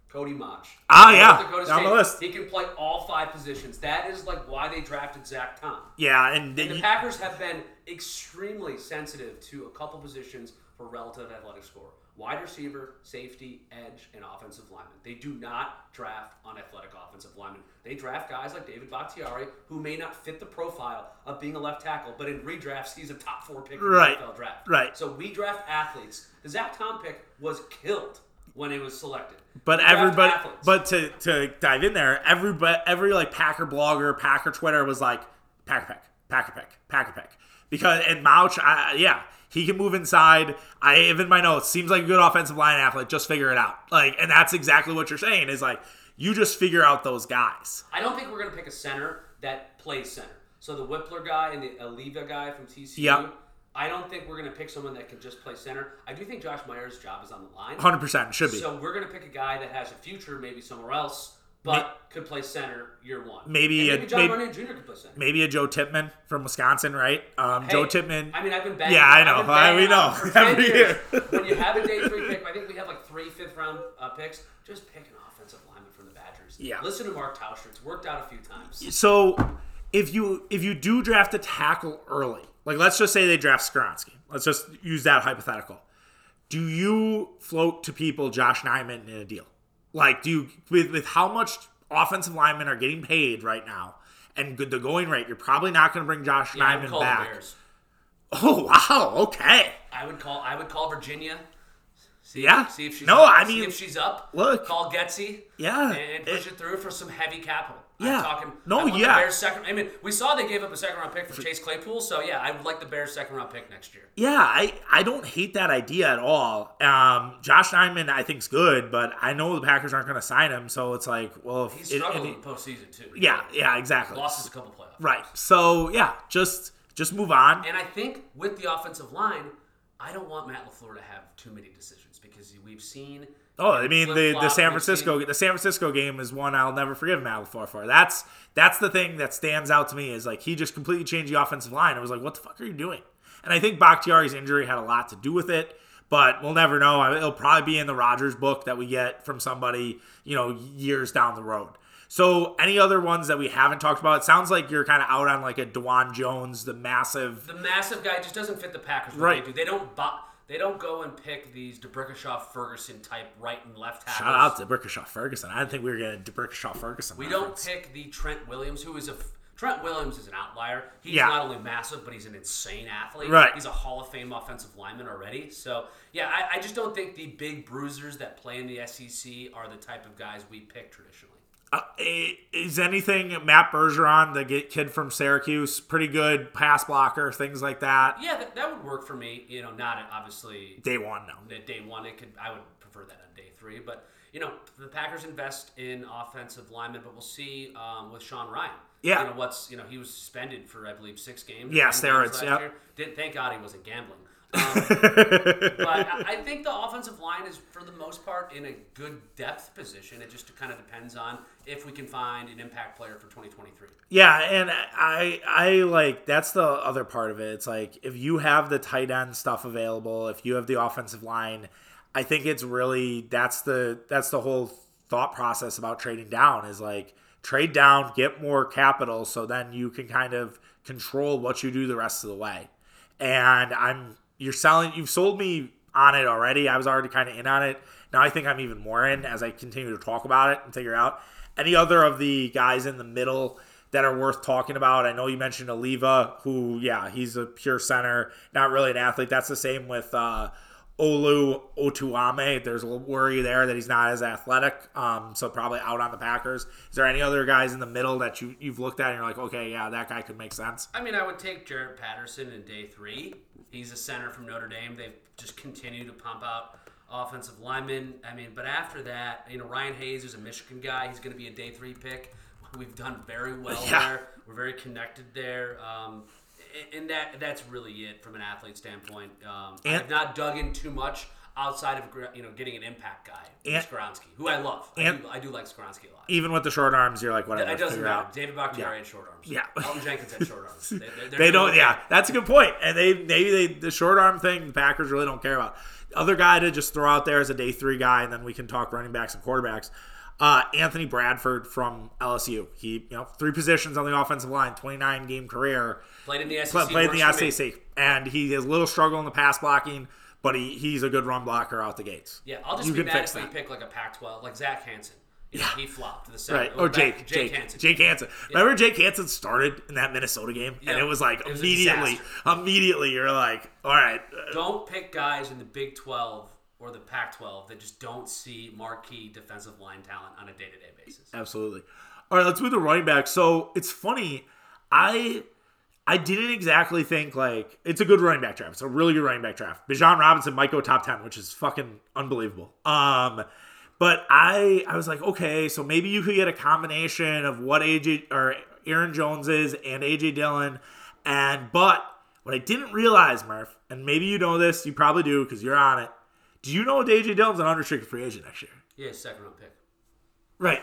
Cody Mauch. Ah, yeah. Dakota Down the State. list. He can play all five positions. That is like why they drafted Zach Tom. Yeah, and, And the you- Packers have been extremely sensitive to a couple positions for relative athletic score. Wide receiver, safety, edge, and offensive lineman. They do not draft unathletic offensive linemen. They draft guys like David Bakhtiari, who may not fit the profile of being a left tackle, but in redrafts, he's a top four pick in Right, the NFL draft. right. So we draft athletes. The Zach Tom pick was killed when it was selected. But everybody, athletes. but to to dive in there, everybody, every like Packer blogger, Packer Twitter was like Packer pick, Packer pick, Packer pick, because and Mauch, I, yeah, he can move inside. I even my notes seems like a good offensive line athlete. Just figure it out, like, and that's exactly what you're saying is like you just figure out those guys. I don't think we're going to pick a center that plays center. So the Wypler guy and the Avila guy from TCU. Yep. I don't think we're going to pick someone that can just play center. I do think Josh Myers' job is on the line. Hundred percent should be. So we're going to pick a guy that has a future, maybe somewhere else, but could play center year one. Maybe And a- John maybe- Runyan Jr. could play center. Maybe a Joe Tippmann from Wisconsin, right? Um, Joe Hey, Tippmann. I mean, I've been banging. Yeah, I know. I- we know. for *laughs* 10 Every years. year. when you have a day three pick, I think we have like three fifth round uh, picks. Just pick an offensive lineman from the Badgers. Yeah. Listen to Mark Tauscher. It's worked out a few times. So if you if you do draft a tackle early, like let's just say they draft Skoronski, let's just use that hypothetical. Do you float to people Yosh Nijman in a deal? Like, do you with with how much offensive linemen are getting paid right now and good the going rate? You're probably not going to bring Josh Yeah, Nijman back. *laughs* Oh wow, okay. I would call. I would call Virginia. See, Yeah. See if she's No, up. I see mean, if she's up. look. Call Getsy. Yeah. And push it, through for some heavy capital. Yeah. I'm talking. No, I yeah. Bears second. I mean, we saw they gave up a second round pick for Chase Claypool. So yeah, I would like the Bears second round pick next year. Yeah, I, I don't hate that idea at all. Um, Yosh Nijman I think's good, but I know the Packers aren't going to sign him, so it's like, well, if He's it- struggled it- in the postseason too. yeah, yeah, exactly. Losses a couple playoffs. Right. So yeah, just just move on. And I think with the offensive line, I don't want Matt Lafleur to have too many decisions because we've seen. Oh, I mean the, the San Francisco the San Francisco game is one I'll never forgive Matt LaFleur for. That's that's the thing that stands out to me is like he just completely changed the offensive line. I was like, what the fuck are you doing? And I think Bakhtiari's injury had a lot to do with it, but we'll never know. It'll probably be in the Rodgers book that we get from somebody you know years down the road. So any other ones that we haven't talked about? It sounds like you're kind of out on like a Dawand Jones, the massive. The massive guy just doesn't fit the Packers. Right. They do. They don't. Bo- they don't go and pick these D'Brickashaw Ferguson type right and left tackles. Shout out to Brickashaw Ferguson. I didn't think we were getting Brickashaw Ferguson. We don't pick the Trent Williams, who is a Trent Williams is an outlier. He's Yeah. not only massive, but he's an insane athlete. Right. He's a Hall of Fame offensive lineman already. So yeah, I, I just don't think the big bruisers that play in the SEC are the type of guys we pick traditionally. Uh, is anything Matt Bergeron, the kid from Syracuse, pretty good pass blocker, things like that? Yeah, that, that would work for me. You know, not at, obviously Day one, no. day one. It could I would prefer that on day three, but you know the Packers invest in offensive linemen, but we'll see um, with Sean Rhyan. Yeah. you know what's you know he was suspended for I believe six games. Yeah, seven games steroids, last yep. year. Didn't thank God he wasn't gambling. Um, but I, think the offensive line is for the most part in a good depth position. It just kind of depends on if we can find an impact player for 2023. Yeah, and I I like that's the other part of it. It's like if you have the tight end stuff available, if you have the offensive line, I think it's really that's the that's the whole thought process about trading down is like trade down, get more capital so then you can kind of control what you do the rest of the way. And I'm you're selling you've sold me on it already. I was already kind of in on it. Now I think I'm even more in as I continue to talk about it and figure out any other of the guys in the middle that are worth talking about. I know you mentioned Oliva, who, yeah, he's a pure center, not really an athlete. That's the same with uh, Olu Oluwatimi. There's a little worry there that he's not as athletic, um, so probably out on the Packers. Is there any other guys in the middle that you you've looked at and you're like, okay, yeah, that guy could make sense? I mean, I would take Jarrett Patterson in day three. He's a center from Notre Dame. They've just continued to pump out offensive linemen. I mean, but after that, you know, Ryan Hayes is a Michigan guy. He's going to be a day three pick. We've done very well Yeah. there. We're very connected there. Um, and that that's really it from an athlete standpoint. Um, And- I've not dug in too much outside of you know getting an impact guy, And- Skoronski, who I love. I, do, I do like Skoronski a lot. Even with the short arms, you're like, whatever. It doesn't matter. out. David Bakhtiari Yeah. had short arms. Yeah. Elgton Jenkins had short arms. *laughs* They, they're- they're They don't. okay. Yeah, that's a good point. And they maybe they the short arm thing. The Packers really don't care about. Other guy to just throw out there as a day three guy, and then we can talk running backs and quarterbacks. Uh, Anthony Bradford from LSU. He, you know, three positions on the offensive line, 29 game career. Played in the SEC. Played in the works for me. SEC, and he has a little struggle in the pass blocking, but he, he's a good run blocker out the gates. Yeah, I'll just You be mad if we pick like a Pac-12, like Zach Hansen. You know, Yeah. he flopped to the center. Right. Or Or back- Jake. Jake Jake. Hanson. Jake Hanson. Remember Jake Hanson started in that Minnesota game? And it was like It was immediately, immediately you're like, all right. Don't pick guys in the Big 12 or the Pac-12 that just don't see marquee defensive line talent on a day-to-day basis. Absolutely. All right, let's move to running back. So it's funny. I I didn't exactly think like it's a good running back draft. It's a really good running back draft. Bijan Robinson might go top ten, which is fucking unbelievable. Um, but I I was like, okay, so maybe you could get a combination of what AJ or Aaron Jones is and AJ Dillon, and but what I didn't realize, Murph, and maybe you know this, you probably do because you're on it. Do you know AJ Dillon's an unrestricted free agent next year? Yeah, second round pick. Right.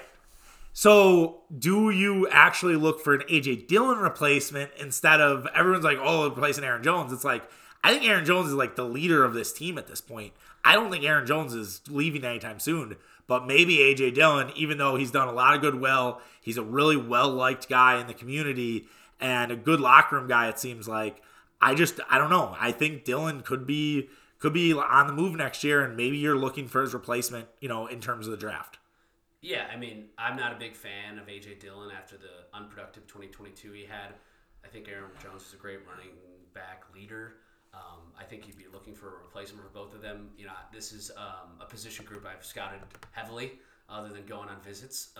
So, do you actually look for an AJ Dillon replacement instead of everyone's like, oh, replacing Aaron Jones? It's like, I think Aaron Jones is like the leader of this team at this point. I don't think Aaron Jones is leaving anytime soon, but maybe AJ Dillon, even though he's done a lot of good well, he's a really well liked guy in the community and a good locker room guy, it seems like. I just, I don't know. I think Dillon could be could be on the move next year, and maybe you're looking for his replacement, you know, in terms of the draft. Yeah, I mean, I'm not a big fan of AJ Dillon after the unproductive 2022 he had. I think Aaron Jones is a great running back leader. Um, I think you'd be looking for a replacement for both of them. You know, this is um, a position group I've scouted heavily, other than going on visits. *laughs*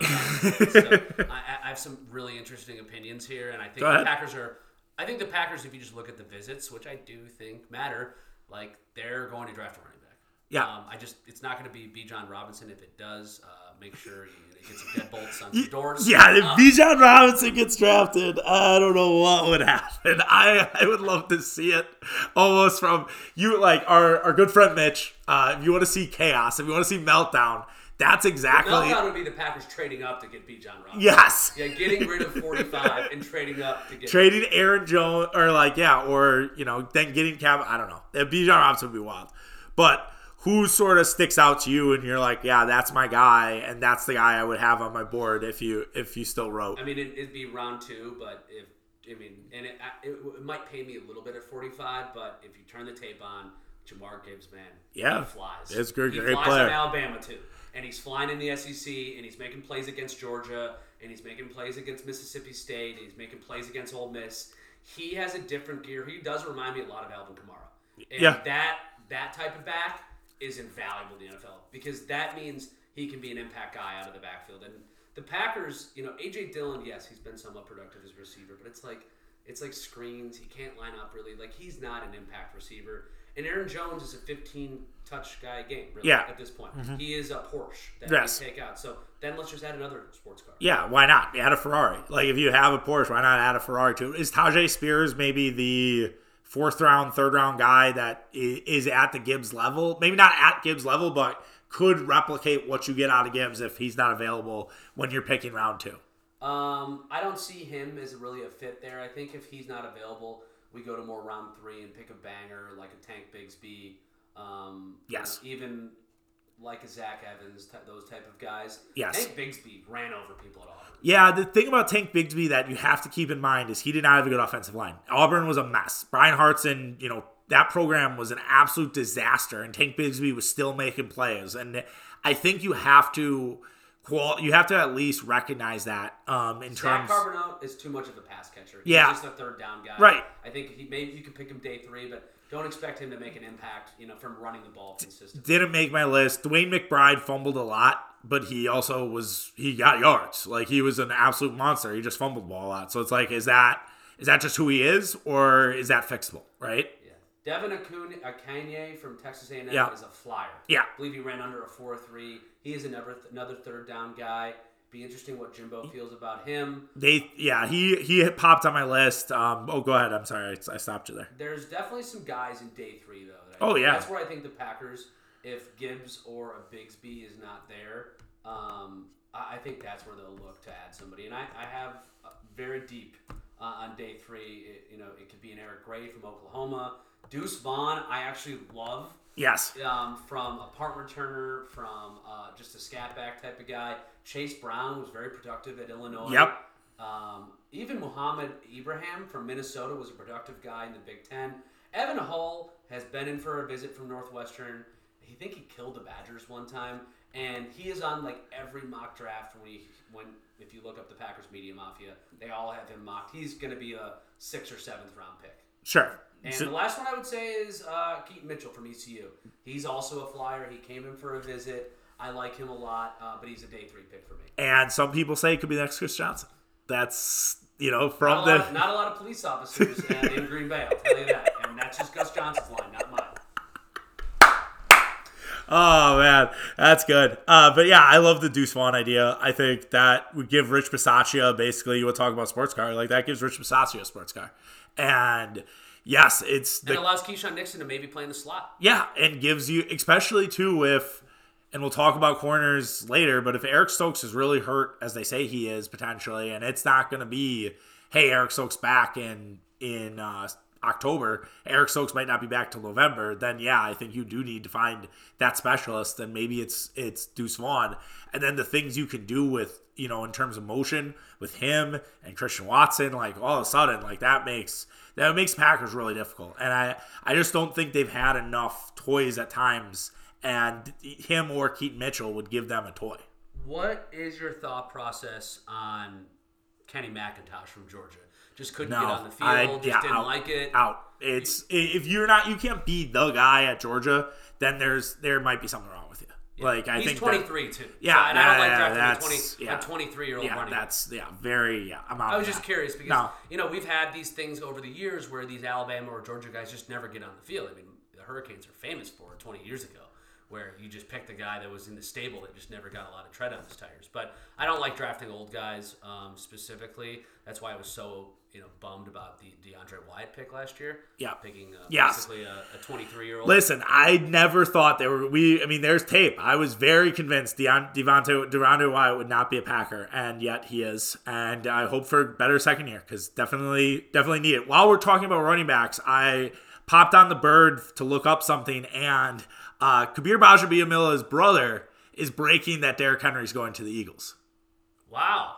So I, I have some really interesting opinions here, and I think the. Packers are. I think the Packers, if you just look at the visits, which I do think matter, like they're going to draft a running back. Yeah. Um, I just it's not going to be Bijan Robinson. If it does, uh, make sure you get some deadbolts on some doors. Yeah, if Uh, Bijan Robinson gets drafted, I don't know what would happen. *laughs* I I would love to see it almost from you, like our, our good friend Mitch. Uh, if you want to see chaos, if you want to see meltdown, that's exactly Meltdown would be the Packers trading up to get Bijan Robinson. yes. *laughs* Yeah, getting rid of 45 and trading up to get. Trading Aaron Jones, or like yeah, or you know, then getting Cap. I don't know. Bijan Robinson would be wild, but who sort of sticks out to you, and you're like, yeah, that's my guy, and that's the guy I would have on my board if you if you still wrote. I mean, it, it'd be round two, but if I mean, and it, it, it might pay me a little bit at 45, but if you turn the tape on, Jahmyr Gibbs, man, Yeah, he flies. it's a good- He great flies player. in Alabama too, and he's flying in the SEC, and he's making plays against Georgia, and he's making plays against Mississippi State, and he's making plays against Ole Miss. He has a different gear. He does remind me a lot of Alvin Kamara. And Yeah. that that type of back is invaluable in the NFL because that means he can be an impact guy out of the backfield. And the Packers, you know, AJ Dillon, yes, he's been somewhat productive as a receiver, but it's like it's like screens. He can't line up really. Like he's not an impact receiver. And Aaron Jones is a 15 touch guy game, really, Yeah. Mm-hmm. at this point. He is a Porsche that Yes. take out. So then let's just add another sports car. Yeah, why not? Add a Ferrari. Like if you have a Porsche, why not add a Ferrari to it? Is Tyjae Spears maybe the fourth round, third round guy that is at the Gibbs level? Maybe not at Gibbs level, but could replicate what you get out of Gibbs if he's not available when you're picking round two. Um, I don't see him as really a fit there. I think if he's not available, we go to more round three and pick a banger like a Tank Bigsby. Um, you Yes. know, even like a Zach Evans, ty- those type of guys. Yes. Tank Bigsby ran over people at Auburn. Yeah, the thing about Tank Bigsby that you have to keep in mind is he did not have a good offensive line. Auburn was a mess. Bryan Harsin, you know, that program was an absolute disaster, and Tank Bigsby was still making plays. And I think you have to qual. You have to at least recognize that um, in Zach terms. Charbonnet is too much of a pass catcher. He's Yeah. just a third down guy. Right. I think he maybe you can pick him day three, but don't expect him to make an impact. You know, from running the ball consistently. Didn't make my list. DeWayne McBride fumbled a lot, but he also was he got yards. Like he was an absolute monster. He just fumbled the ball a lot. So it's like, is that is that just who he is, or is that fixable? Right? Yeah. Devin Akun- Achane from Texas A&M Yeah. is a flyer. Yeah. I believe he ran under a 4-3. He is another another third down guy. Be interesting what Jimbo feels about him. They yeah he he popped on my list. Um, oh, go ahead. I'm sorry, I, I stopped you there. There's definitely some guys in day three though. That I Oh, yeah. that's where I think the Packers, if Gibbs or a Bigsby is not there, um, I, I think that's where they'll look to add somebody. And I, I have very deep uh, on day three. It, you know, it could be an Eric Gray from Oklahoma, Deuce Vaughn. I actually love Yes. um, from a punt returner, from uh, just a scat back type of guy. Chase Brown was very productive at Illinois. Yep. Um, even Mohamed Ibrahim from Minnesota was a productive guy in the Big Ten. Evan Hull has been in for a visit from Northwestern. He think he killed the Badgers one time, and he is on like every mock draft when he when if you look up the Packers media mafia, they all have him mocked. He's going to be a sixth or seventh round pick. Sure. And So- the last one I would say is uh, Keaton Mitchell from ECU. He's also a flyer. He came in for a visit. I like him a lot, uh, but he's a day three pick for me. and some people say it could be the next Chris Johnson. That's you know from a, the lot, not a lot of police officers *laughs* in Green Bay, I'll tell you that. And that's just Gus Johnson's line, not mine. Oh man, that's good. Uh, but yeah, I love the Deuce Vaughn idea. I think that would give Rich Bisaccia basically you would talk about sports car like that gives Rich Bisaccia a sports car, and yes, it's And the allows Keisean Nixon to maybe play in the slot. yeah, and gives you especially too if and we'll talk about corners later, but if Eric Stokes is really hurt as they say he is potentially, and it's not going to be hey Eric Stokes back in in uh, October, Eric Stokes might not be back till November, then yeah, I think you do need to find that specialist, and maybe it's it's Deuce Vaughn, and then the things you can do with you know in terms of motion with him and Christian Watson, like all of a sudden, like that makes that makes Packers really difficult, and I I just don't think they've had enough toys at times, and him or Keaton Mitchell would give them a toy. What is your thought process on Kenny McIntosh from Georgia? Just couldn't No, get on the field, I- just yeah, didn't out. like it. Out. It's if you're not you can't be the guy at Georgia, then there's there might be something wrong with you. Like I He's think that- 23 too. Yeah, So- and I don't like yeah, drafting a 20, yeah. a 23 year old yeah, running. that's yeah, very yeah. I'm out. I was just that. curious because No. you know we've had these things over the years where these Alabama or Georgia guys just never get on the field. I mean, the Hurricanes are famous for it 20 years ago, where you just picked the guy that was in the stable that just never got a lot of tread on his tires. But I don't like drafting old guys um, specifically. That's why I was so you know bummed about the Devonte Wyatt pick last year. Yeah. picking uh, Yes. basically a 23 year old. Listen, I never thought they were. We, I mean, there's tape. I was very convinced Deon, Wyatt would not be a Packer, and yet he is. And I hope for a better second year because definitely, definitely need it. While we're talking about running backs, I popped on the bird to look up something, and uh, Kabir Bajabiamila's brother is breaking that Derrick Henry's going to the Eagles. Wow,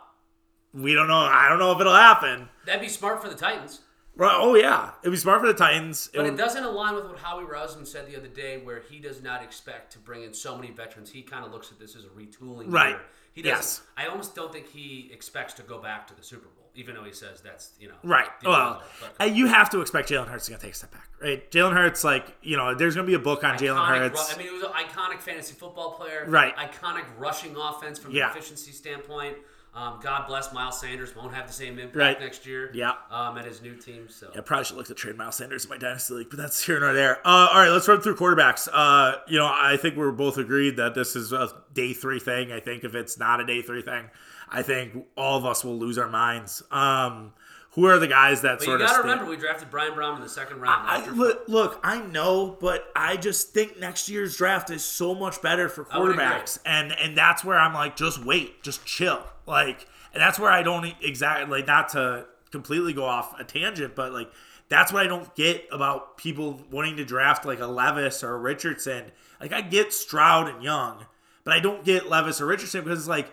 We don't know. I don't know if it'll happen. That'd be smart for the Titans. Right? Oh yeah, it'd be smart for the Titans. It But would- it doesn't align with what Howie Roseman said the other day, where he does not expect to bring in so many veterans. He kind of looks at this as a retooling Right. year. He doesn't. Yes. I almost don't think he expects to go back to the Super Bowl, even though he says that's you know Right. Well. But you have to expect Jalen Hurts is going to take a step back, right? Jalen Hurts, like you know, there's going to be a book on Jalen Hurts. I mean, he was an iconic fantasy football player. Right. Iconic rushing offense from Yeah. an efficiency standpoint. Um, God bless Miles Sanders. Won't have the same impact Right. next year. Yeah. Um, at his new team. So I probably should look to trade Miles Sanders in my dynasty league, but that's here nor there. Uh, all right, let's run through quarterbacks. Uh, you know, I think we're both agreed that this is a day three thing. I think if it's not a day three thing, I think all of us will lose our minds. Um, who are the guys that But sort of You got to remember, we drafted Brian Brohm in the second round. I, after- look, look, I know, but I just think next year's draft is so much better for I quarterbacks, and and that's where I'm like, just wait, just chill, like, and that's where I don't exactly like not to completely go off a tangent, but like that's what I don't get about people wanting to draft like a Levis or a Richardson. Like I get Stroud and Young, but I don't get Levis or Richardson because it's like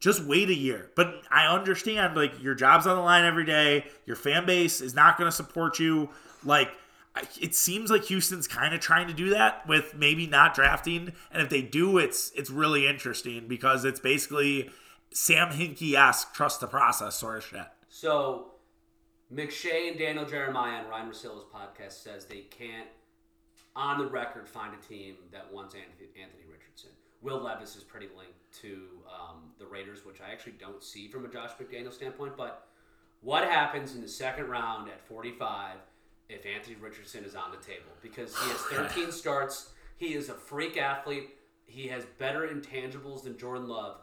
just wait a year. But I understand like your job's on the line every day. Your fan base is not going to support you. Like it seems like Houston's kind of trying to do that with maybe not drafting, and if they do, it's it's really interesting because it's basically Sam Hinkie esque trust the process sort of shit. So, McShay and Daniel Jeremiah on Ryen Russillo's podcast says they can't, on the record, find a team that wants Anthony, Anthony Richardson. Will Levis is pretty linked to um, the Raiders, which I actually don't see from a Josh McDaniel standpoint. But what happens in the second round at 45 if Anthony Richardson is on the table? Because he has *sighs* 13 starts. He is a freak athlete. He has better intangibles than Jordan Love.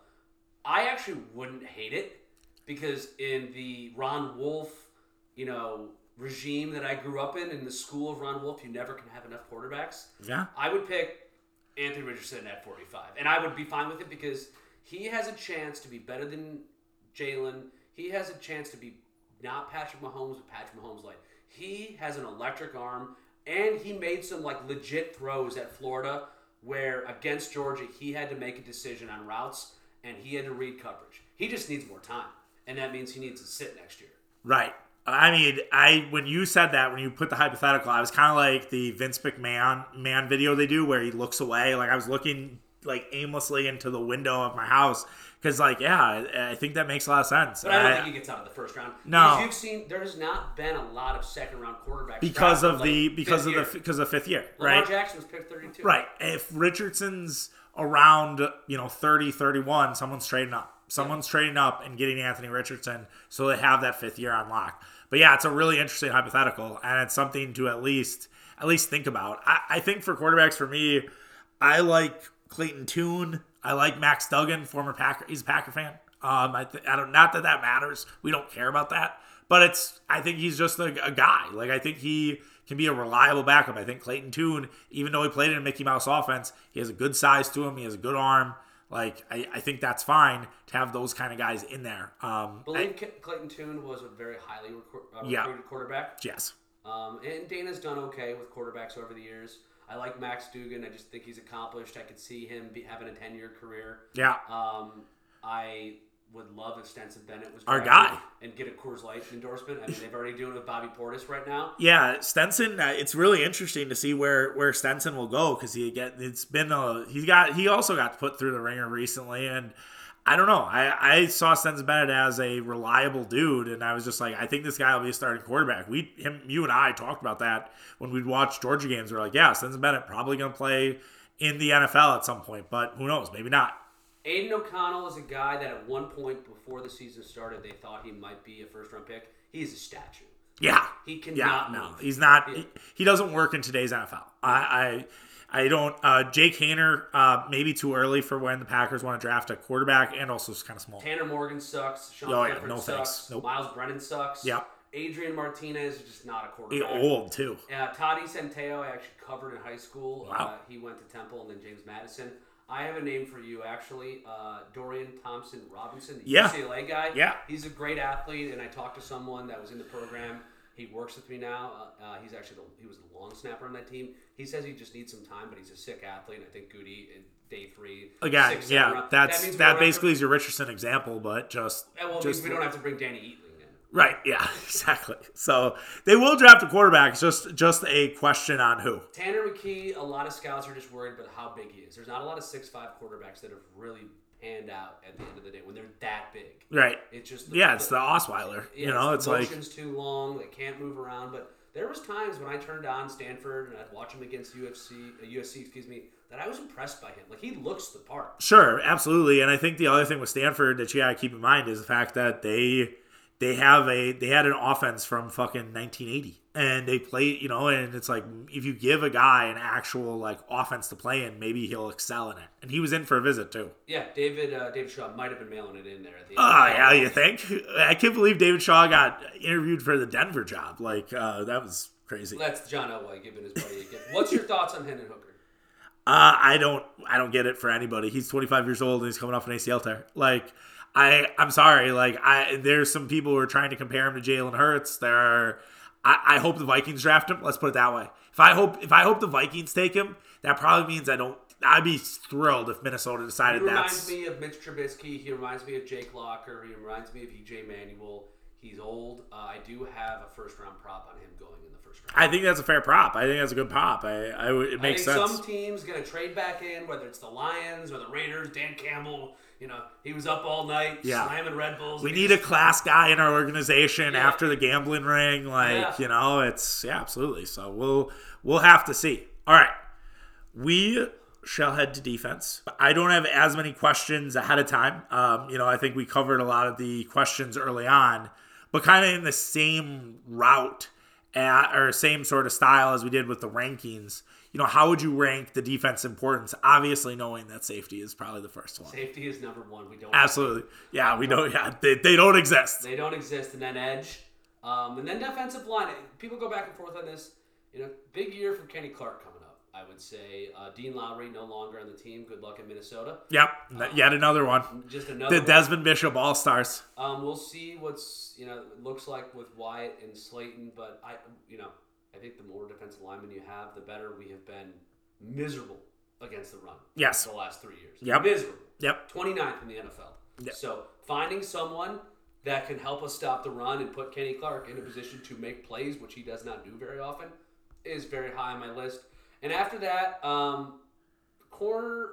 I actually wouldn't hate it because in the Ron Wolf, you know, regime that I grew up in, in the school of Ron Wolf, you never can have enough quarterbacks. Yeah. I would pick Anthony Richardson at 45. And I would be fine with it because he has a chance to be better than Jalen. He has a chance to be not Patrick Mahomes, but Patrick Mahomes like. He has an electric arm, and he made some like legit throws at Florida where against Georgia he had to make a decision on routes and he had to read coverage. He just needs more time, and that means he needs to sit next year. Right. I mean, I when you said that when you put the hypothetical, I was kind of like the Vince McMahon man video they do where he looks away. Like I was looking like aimlessly into the window of my house because, like, yeah, I, I think that makes a lot of sense. But I don't I- think he gets out of the first round. No. because you've seen there has not been a lot of second round quarterbacks because of the late because of the because of fifth year, Lamar right? Jackson was picked 32. Right. If Richardson's around, you know, 30, 31, someone's trading up. Someone's trading up and getting Anthony Richardson so they have that fifth year on lock. But yeah, it's a really interesting hypothetical and it's something to at least at least think about. I, I think for quarterbacks for me, I like Clayton Tune. I like Max Duggan, former Packer. He's a Packer fan. Um, I, th- I don't not that that matters. We don't care about that. But it's I think he's just a, a guy. Like I think he can be a reliable backup. I think Clayton Tune, even though he played in a Mickey Mouse offense, he has a good size to him. He has a good arm. Like I, I think that's fine to have those kind of guys in there. Um, believe Ca- Clayton Tune was a very highly recru- uh, Yeah. quarterback. yes. Um, and Dana's done okay with quarterbacks over the years. I like Max Duggan. I just think he's accomplished. I could see him be, having a 10 year career. Yeah. Um, I would love if Stetson Bennett was Our guy. and get a Coors Light endorsement. I mean, they've already doing it with Bobby Portis right now. Yeah, Stetson. Uh, it's really interesting to see where where Stetson will go because he get it's been a he's got he also got put through the ringer recently, and I don't know. I I saw Stetson Bennett as a reliable dude, and I was just like, I think this guy will be a starting quarterback. We him you and I talked about that when we'd watch Georgia games. We are like, yeah, Stetson Bennett probably going to play in the NFL at some point, but who knows? Maybe not. Aidan O'Connell is a guy that at one point before the season started, they thought he might be a first round pick. He's a statue. Yeah, He yeah, cannot no, move. he's not. Yeah. He, he doesn't work in today's NFL. I, I, I don't. Uh, Jake Haener, uh, maybe too early for when the Packers want to draft a quarterback, and also is kind of small. Tanner Morgan sucks. Sean Oh, yeah, no sucks. thanks. Nope. Myles Brennan sucks. Yep. Adrian Martinez is just not a He quarterback. old too. Uh, Toddy I actually covered in high school. Wow. Uh, he went to Temple and then James Madison. I have a name for you, actually. Uh, Dorian Thompson Robinson, the Yeah. UCLA guy. Yeah. He's a great athlete, and I talked to someone that was in the program. He works with me now. Uh, uh, he's actually the, he was the long snapper on that team. He says he just needs some time, but he's a sick athlete. And I think Goody in day three, Again, six, yeah, round- that's we that don't to- basically is your Richardson example, but just uh, well, just we don't have to bring Danny in. Right. Yeah, *laughs* exactly. So they will draft a quarterback. It's just just a question on who. Tanner McKee, a lot of scouts are just worried about how big he is. There's not a lot of six five quarterbacks that have really panned out at the end of the day when they're that big. Right. It's just the, Yeah, it's the Osweiler. yeah, you know, the it's like motion's too long. They can't move around. But there was times when I turned on Stanford and I'd watch him against UFC, uh, USC, excuse me, that I was impressed by him. Like he looks the part. Sure, absolutely. And I think the other thing with Stanford that you gotta keep in mind is the fact that they they have a they had an offense from fucking 1980 and they play you know and it's like if you give a guy an actual like offense to play in maybe he'll excel in it. And he was in for a visit too. Yeah, David uh, David Shaw might have been mailing it in there at the end. oh yeah you think? I can't believe david shaw got interviewed for the denver job. Like uh that was crazy. Uh That's John Elway giving his buddy a gift. What's your thoughts on Hendon Hooker? Uh, i don't i don't get it for anybody. He's 25 years old and he's coming off an acl tear. Like I I'm sorry. Like I there's some people who are trying to compare him to Jalen Hurts. There are I, I hope the Vikings draft him. Let's put it that way. If I hope if I hope the Vikings take him, that probably means I don't. I'd be thrilled if Minnesota He decided reminds that's me of Mitch Trubisky. He reminds me of Jake Locker. He reminds me of EJ Manuel. He's old. Uh, I do have a first round prop on him going in the first round. I think that's a fair prop. I think that's a good prop. I, I it I makes think sense. some teams gonna trade back in, whether it's the Lions or the Raiders. Dan Campbell, you know, he was up all night Yeah. slamming Red Bulls. we need a class guy in our organization Yeah. after the gambling ring. Like, Yeah. you know, it's yeah, absolutely. So we'll we'll have to see. All right. We shall head to defense. I don't have as many questions ahead of time. Um, you know, I think we covered a lot of the questions early on, but kind of in the same route at, or same sort of style as we did with the rankings. You know, how would you rank the defense importance? Obviously, knowing that safety is probably the first one. Safety is number one. We don't. Absolutely. Yeah, we know. Yeah, they, they don't exist. They don't exist, and then edge, um, and then defensive line. People go back and forth on this. You know, big year for Kenny Clark coming up. I would say uh, Dean Lowry no longer on the team. Good luck in Minnesota. Yep, yet another one. Just another. The one. Desmond Bishop All Stars. Um, we'll see what's you know looks like with Wyatt and Slaton, but I you know I think the more defensive linemen you have, the better we have been miserable against the run. Yes. the last three years. Yep. miserable. Yep. 29th in the NFL. Yep. So finding someone that can help us stop the run and put Kenny Clark in a position to make plays, which he does not do very often, is very high on my list. And after that, um, corner,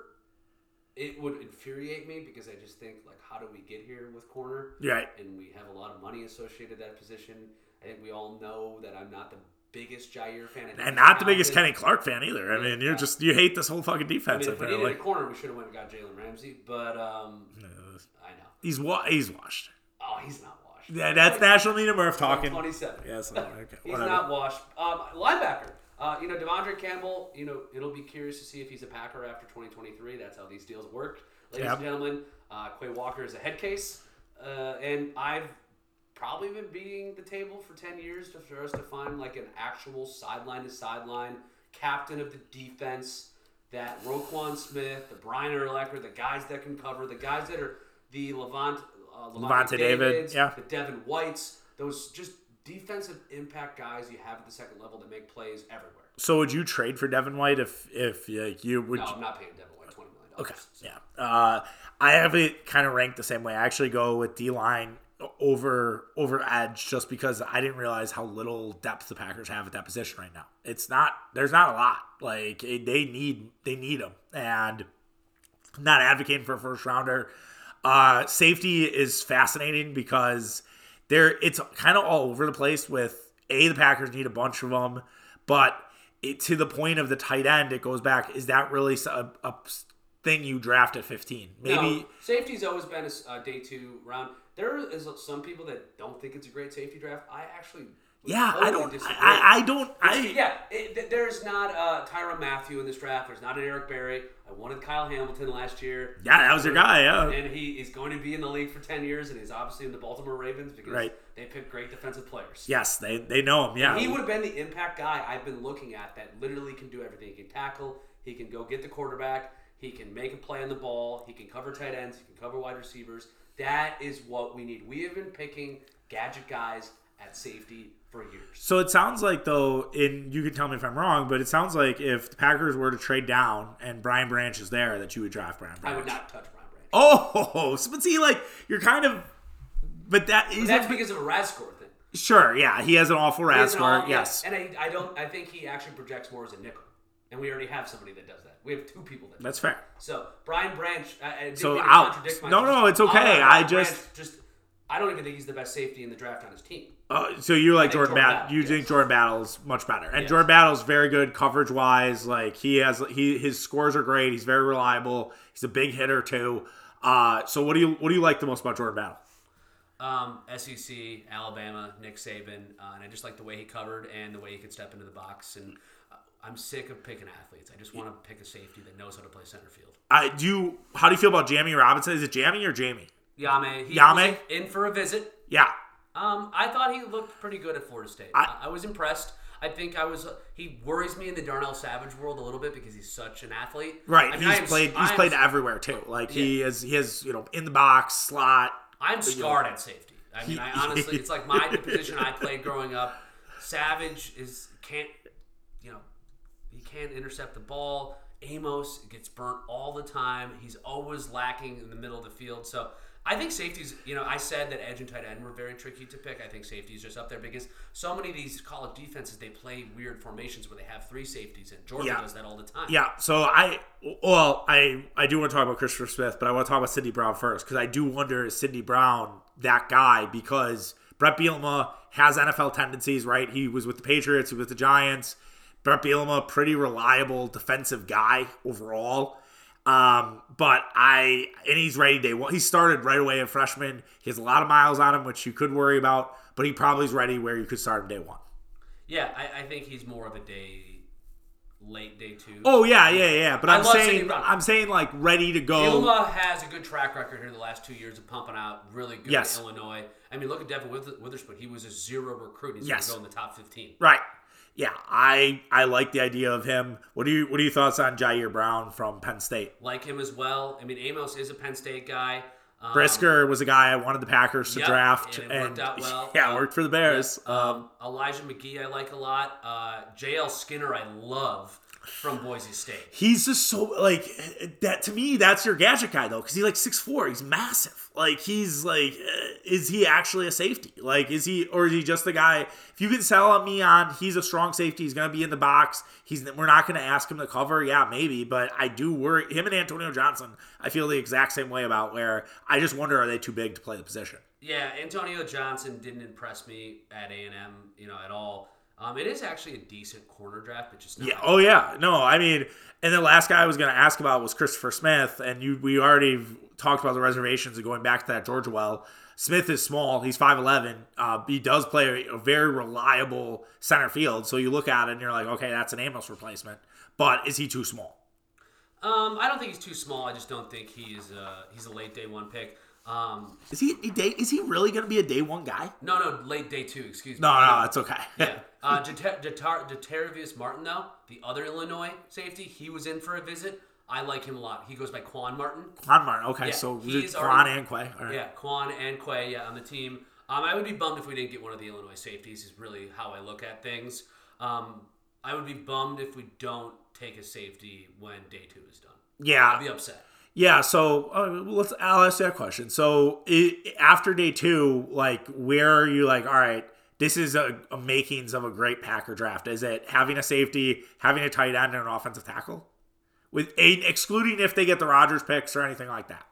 it would infuriate me because I just think like, how do we get here with corner? Right. And we have a lot of money associated with that position. I think we all know that I'm not the biggest Jaire fan. And not the biggest. Kenny Clark fan either. I mean, you're just you hate this whole fucking defense. I mean, if we needed a corner, we should have went and got Jalen Ramsey. But um, I know. He's wa- he's washed. Oh, he's not washed. Yeah, that's National Media Murph talking. 27. Yes, okay, *laughs* He's whatever. not washed. Um, linebacker. Uh, you know, De'Vondre Campbell, you know, it'll be curious to see if he's a Packer after 2023. That's how these deals work. Ladies Yep. and gentlemen, uh, Quay Walker is a head case. Uh, and I've probably been beating the table for 10 years to, for us to find like an actual sideline to sideline captain of the defense that Roquan Smith, the Brian Urlacher, the guys that can cover, the guys that are the Levant, uh, Lavonte David, Davids, yeah. the Devin Whites, those just defensive impact guys you have at the second level that make plays everywhere. So would you trade for Devin White if if like, you would? No, I'm not paying Devin White twenty million. Okay. Yeah. Uh, I have it kind of ranked the same way. I actually go with D line over over edge just because I didn't realize how little depth the Packers have at that position right now. It's not there's not a lot. Like it, they need they need them and I'm not advocating for a first rounder. Uh, safety is fascinating because there it's kind of all over the place. With a the Packers need a bunch of them, but it, to the point of the tight end, it goes back. Is that really a, a thing you draft at 15? Maybe No, safety's always been a day two round. There is some people that don't think it's a great safety draft. I actually, yeah. I don't. disagree. I, I don't. It's- I yeah, it, there's not uh, Tyrann Mathieu in this draft. There's not an Eric Berry. I wanted Kyle Hamilton last year. yeah. That was your guy. Yeah. And he is going to be in the league for 10 years, and he's obviously in the Baltimore Ravens because Right. they pick great defensive players. Yes, they they know him. Yeah. He would have been the impact guy I've been looking at that literally can do everything. He can tackle, he can go get the quarterback, he can make a play on the ball, he can cover tight ends, he can cover wide receivers. That is what we need. We have been picking gadget guys at safety for years. So it sounds like though, and you can tell me if I'm wrong, but it sounds like if the Packers were to trade down and Brian Branch is there, that you would draft Brian Branch. I would not touch Brian Branch. Oh, so, *laughs* but see, like you're kind of, but that is That's because of a RAS score thing. sure. Yeah, he has an awful RAS score. Yes, And I, I don't. I think he actually projects more as a nickel, and we already have somebody that does that. We have two people that. do that's fair. So Brian Branch. I, I didn't So out. No, no, it's okay. I'll I just- Branch just. I don't even think he's the best safety in the draft on his team. Uh, so you like Jordan Jordan Battle? Battle, You yes. think Jordan Battle's much better? And Yes. Jordan Battle's very good coverage wise. Like he has, he his scores are great. He's very reliable. He's a big hitter too. Uh, so what do you what do you like the most about Jordan Battle? Um, SEC, Alabama, Nick Saban, uh, and I just like the way he covered and the way he could step into the box. And uh, I'm sick of picking athletes. I just want to pick a safety that knows how to play center field. I do. You, how do you feel about Jamie Robinson? Is it Jamie or Jamie? Yame, he Yame? in for a visit. Yeah, Um, I thought he looked pretty good at Florida State. I, I was impressed. I think I was. He worries me in the Darnell Savage world a little bit because he's such an athlete. right. I mean, he's am- played. He's I am- played everywhere too. Like he is. He has you know in the box slot. I'm scarred at safety. I mean, I *laughs* honestly, it's like my the position I played growing up. Savage is can't, you know, can't intercept the ball. Amos gets burnt all the time. He's always lacking in the middle of the field. So I think safeties, you know, I said that edge and tight end were very tricky to pick. I think safeties just up there because so many of these college defenses, they play weird formations where they have three safeties, and Georgia Yeah. does that all the time. Yeah, so I well, I I do want to talk about Christopher Smith, but I want to talk about Sidney Brown first because I do wonder is Sidney Brown that guy because Brett Bielema has NFL tendencies, right? He was with the Patriots, he was with the Giants. Brett Bielema, pretty reliable defensive guy overall. Um, but I and he's ready day one. He started right away a freshman. He has a lot of miles on him, which you could worry about, but he probably is ready where you could start him day one. Yeah, I, I think he's more of a day, late day two. Oh yeah, yeah, yeah. But I I'm saying I'm saying like ready to go. Ilma has a good track record here the last two years of pumping out really good Yes. Illinois. I mean, look at Devin Wither- Witherspoon. He was a zero recruit. He's Yes. going to go in the top 15. Right. Yeah, I I like the idea of him. What do you what are your thoughts on Ji'Ayir Brown from Penn State? Like him as well. I mean, Amos is a Penn State guy. Um, Brisker was a guy I wanted the Packers to Yep, draft, and and, it worked out well. *laughs* yeah, worked for the Bears. Um, Um, Elijah McGee, I like a lot. Uh, JL Skinner, I love from Boise State. he's just so like that to me. That's your gadget guy though, because he's like six four. He's massive. Like he's like, uh, is he actually a safety? Like is he or is he just the guy? If you can sell me on he's a strong safety, he's gonna be in the box. He's we're not gonna ask him to cover. Yeah, maybe, but I do worry him and Antonio Johnson. I feel the exact same way about where I just wonder are they too big to play the position? Yeah, Antonio Johnson didn't impress me at A and M, you know, at all. Um, it is actually a decent corner draft, but just not. Yeah. Oh yeah. No, I mean, and the last guy I was going to ask about was Christopher Smith, and you we already talked about the reservations of going back to that Georgia well. Smith is small. He's five eleven. Uh, he does play a very reliable center field. So you look at it and you're like, okay, that's an Amos replacement. But is he too small? Um, I don't think he's too small. I just don't think he's uh, he's a late day one pick. Um, Is he day? Is he really going to be a day one guy? no, no, late day two. Excuse me. No, no, it's okay. Yeah. *laughs* Uh, Jartavius Martin, though, the other Illinois safety, he was in for a visit. I like him a lot. He goes by Quan Martin. Quan Martin. Okay, Yeah, so he's Quan and Quay. All right. Yeah, Quan and Quay yeah, on the team. Um, I would be bummed if we didn't get one of the Illinois safeties. Is really how I look at things. Um, I would be bummed if we don't take a safety when day two is done. Yeah. I'd be upset. Yeah, so uh, let's. I'll ask you that question. So i after day two, like, where are you? Like, all right, this is a, a makings of a great Packer draft. Is it having a safety, having a tight end, and an offensive tackle, with a, excluding if they get the Rodgers picks or anything like that?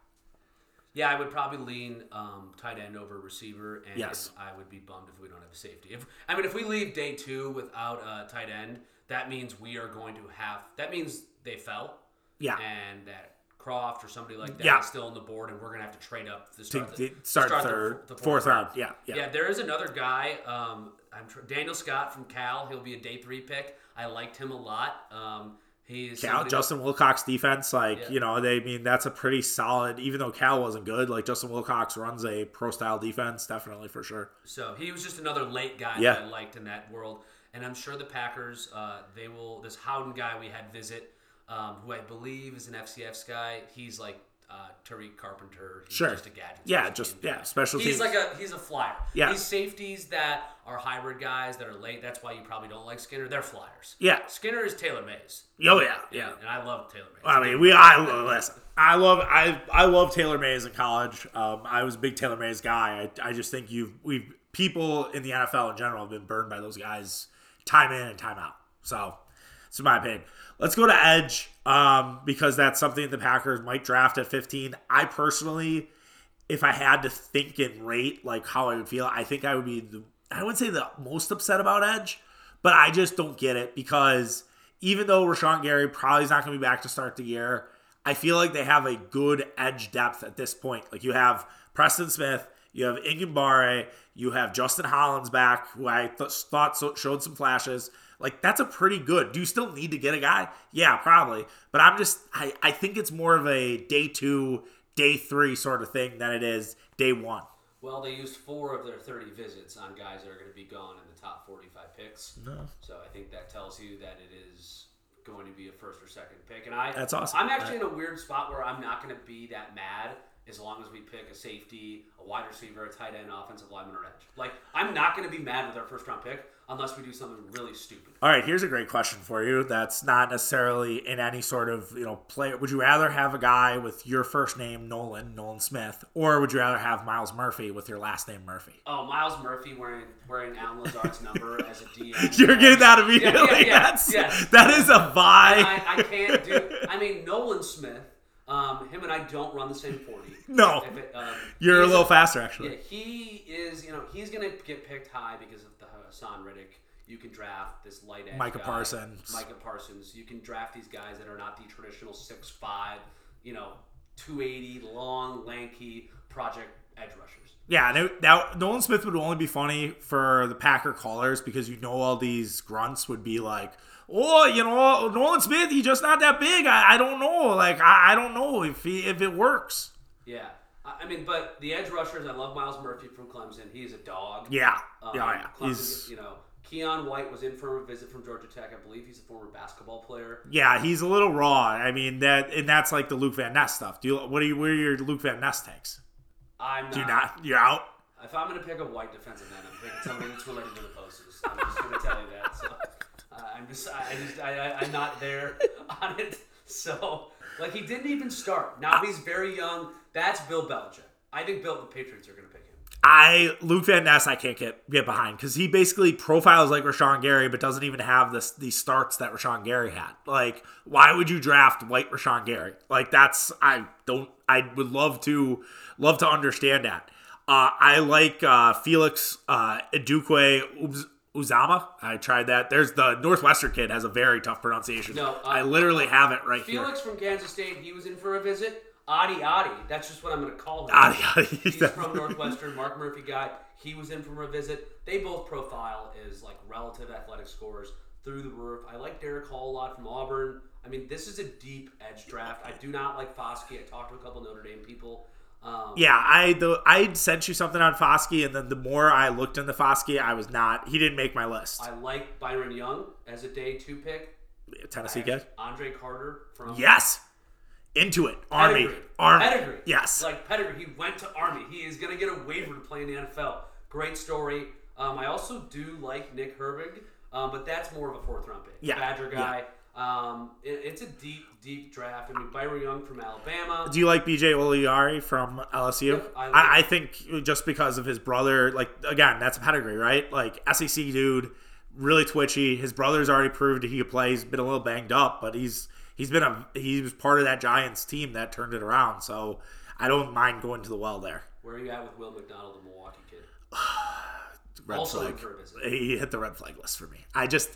Yeah, I would probably lean um, tight end over receiver, and Yes. I would be bummed if we don't have a safety. If I mean, if we leave day two without a tight end, that means we are going to have. That means they fell, Yeah, and that Croft or somebody like that Yeah. is still on the board, and we're gonna have to trade up to start, to the, start, the- third, the fourth round. Yeah, yeah, Yeah. there is another guy. Um, I'm tr- Daniel Scott from Cal. He'll be a day three pick. I liked him a lot. Um, he's Cal, Justin Wilcox defense, like Yeah. you know, they I mean that's a pretty solid. Even though Cal wasn't good, like Justin Wilcox runs a pro style defense, definitely for sure. So he was just another late guy Yeah. that I liked in that world. And I'm sure the Packers, uh, they will. This Howden guy we had visit, um, who I believe is an FCS guy. He's like uh, Tariq Carpenter. He's Sure. just a gadget. Yeah, just yeah, special He's teams. like a he's a flyer. Yeah. These safeties that are hybrid guys that are late. That's why you probably don't like Skinner. They're flyers. Yeah. Skinner is Taylor Mays. oh yeah, yeah. And I love Taylor Mays. I mean, we. I listen. I love. I. I love Taylor Mays in college. Um, I was a big Taylor Mays guy. I. I just think you've. We've people in the NFL in general have been burned by those guys time in and time out. So, it's my opinion. Let's go to edge um, because that's something the Packers might draft at 15. I personally, if I had to think and rate like how I would feel, I think I would be. The, I wouldn't say the most upset about edge, but I just don't get it because even though Rashan Gary probably is not going to be back to start the year, I feel like they have a good edge depth at this point. Like you have Preston Smith, you have Enagbare, you have Justin Hollins back, who I th- thought so- showed some flashes. Like that's a pretty good. Do you still need to get a guy? Yeah, probably. But I'm just I, I think it's more of a day two, day three sort of thing than it is day one. Well, they used four of their 30 visits on guys that are going to be gone in the top 45 picks. No. So I think that tells you that it is going to be a first or second pick. And I That's awesome. I'm actually in a weird spot where I'm not going to be that mad as long as we pick a safety, a wide receiver, a tight end, offensive lineman, or edge. Like, I'm not going to be mad with our first round pick unless we do something really stupid. All right, here's a great question for you. That's not necessarily in any sort of you know play. Would you rather have a guy with your first name Nolan, Nolan Smith, or would you rather have Miles Murphy with your last name Murphy? Oh, Miles Murphy wearing wearing Allen Lazard's number as a DM. *laughs* You're getting that immediately. Yeah, yeah, yeah, That's yes. that is a vibe. I, I can't do. I mean, Nolan Smith. Um, him and I don't run the same forty. *laughs* No. It, um, You're a little faster actually. Yeah, he is. You know, he's gonna get picked high because of the Haason Reddick. You can draft this light edge Micah guy, Parsons. Micah Parsons. You can draft these guys that are not the traditional six five. You know, two eighty, long, lanky project edge rushers. Yeah, no, now Nolan Smith would only be funny for the Packer callers because you know all these grunts would be like, "Oh, you know, Nolan Smith, he's just not that big. I, I don't know. Like, I, I don't know if he if it works." Yeah. I mean, but the edge rushers, I love Miles Murphy from Clemson. He's a dog. Yeah, Um, yeah, yeah. Clemson, He's you know, Keion White was in for a visit from Georgia Tech. I believe he's a former basketball player. yeah, he's a little raw. I mean that, and that's like the Luke Van Ness stuff. Do you what are you what are your Luke Van Ness takes? I'm not. Do you not? You're out. If I'm going to pick a white defensive end, I'm picking somebody that's related to the Posters. I'm just going to tell you that. So I'm just, I, I just, I, I, I'm not there *laughs* on it. So like he didn't even start. Now he's very young. That's Bill Belichick. I think Bill the Patriots are going to pick him. I Luke Van Ness I can't get get behind because he basically profiles like Rashan Gary but doesn't even have this these starts that Rashan Gary had. Like, why would you draft white Rashan Gary? Like that's I don't I would love to love to understand that. Uh, I like uh, Felix uh, Edukwe Uzomah. I tried that. There's the Northwestern kid has a very tough pronunciation. No, uh, I literally have it right here. Felix from Kansas State, he was in for a visit. Adi Adi, that's just what I'm going to call him. Adi, Adi. *laughs* He's from Northwestern, Mark Murphy guy. He was in for a visit. They both profile as like relative athletic scores through the roof. I like Derick Hall a lot from Auburn. I mean, this is a deep edge draft. I do not like Foskey. I talked to a couple Notre Dame people. Um, Yeah, I the I sent you something on Foskey, and then the more I looked into Foskey, I was not. He didn't make my list. I like Byron Young as a day two pick. Tennessee kid. Andre Carter from Yes, into it. Army, Pedigree. Army. Pedigree. Yes. Like pedigree. He went to Army. He is going to get a waiver to play in the NFL. Great story. Um, I also do like Nick Herbig, um, but that's more of a fourth round pick. Yeah. Badger guy. Um, it- it's a deep, deep draft. I mean, Byron Young from Alabama. Do you like BJ Ojulari from LSU? Yeah, I I, like- I, think just because of his brother, like again, that's a pedigree, right? Like SEC dude, really twitchy. His brother's already proved he could play. He's been a little banged up, but he's he's been a he was part of that Giants team that turned it around. So I don't mind going to the well there. Where are you at with Will McDonald, the Milwaukee kid? *sighs* Red Also flag. for a visit. He hit the red flag list for me. I just.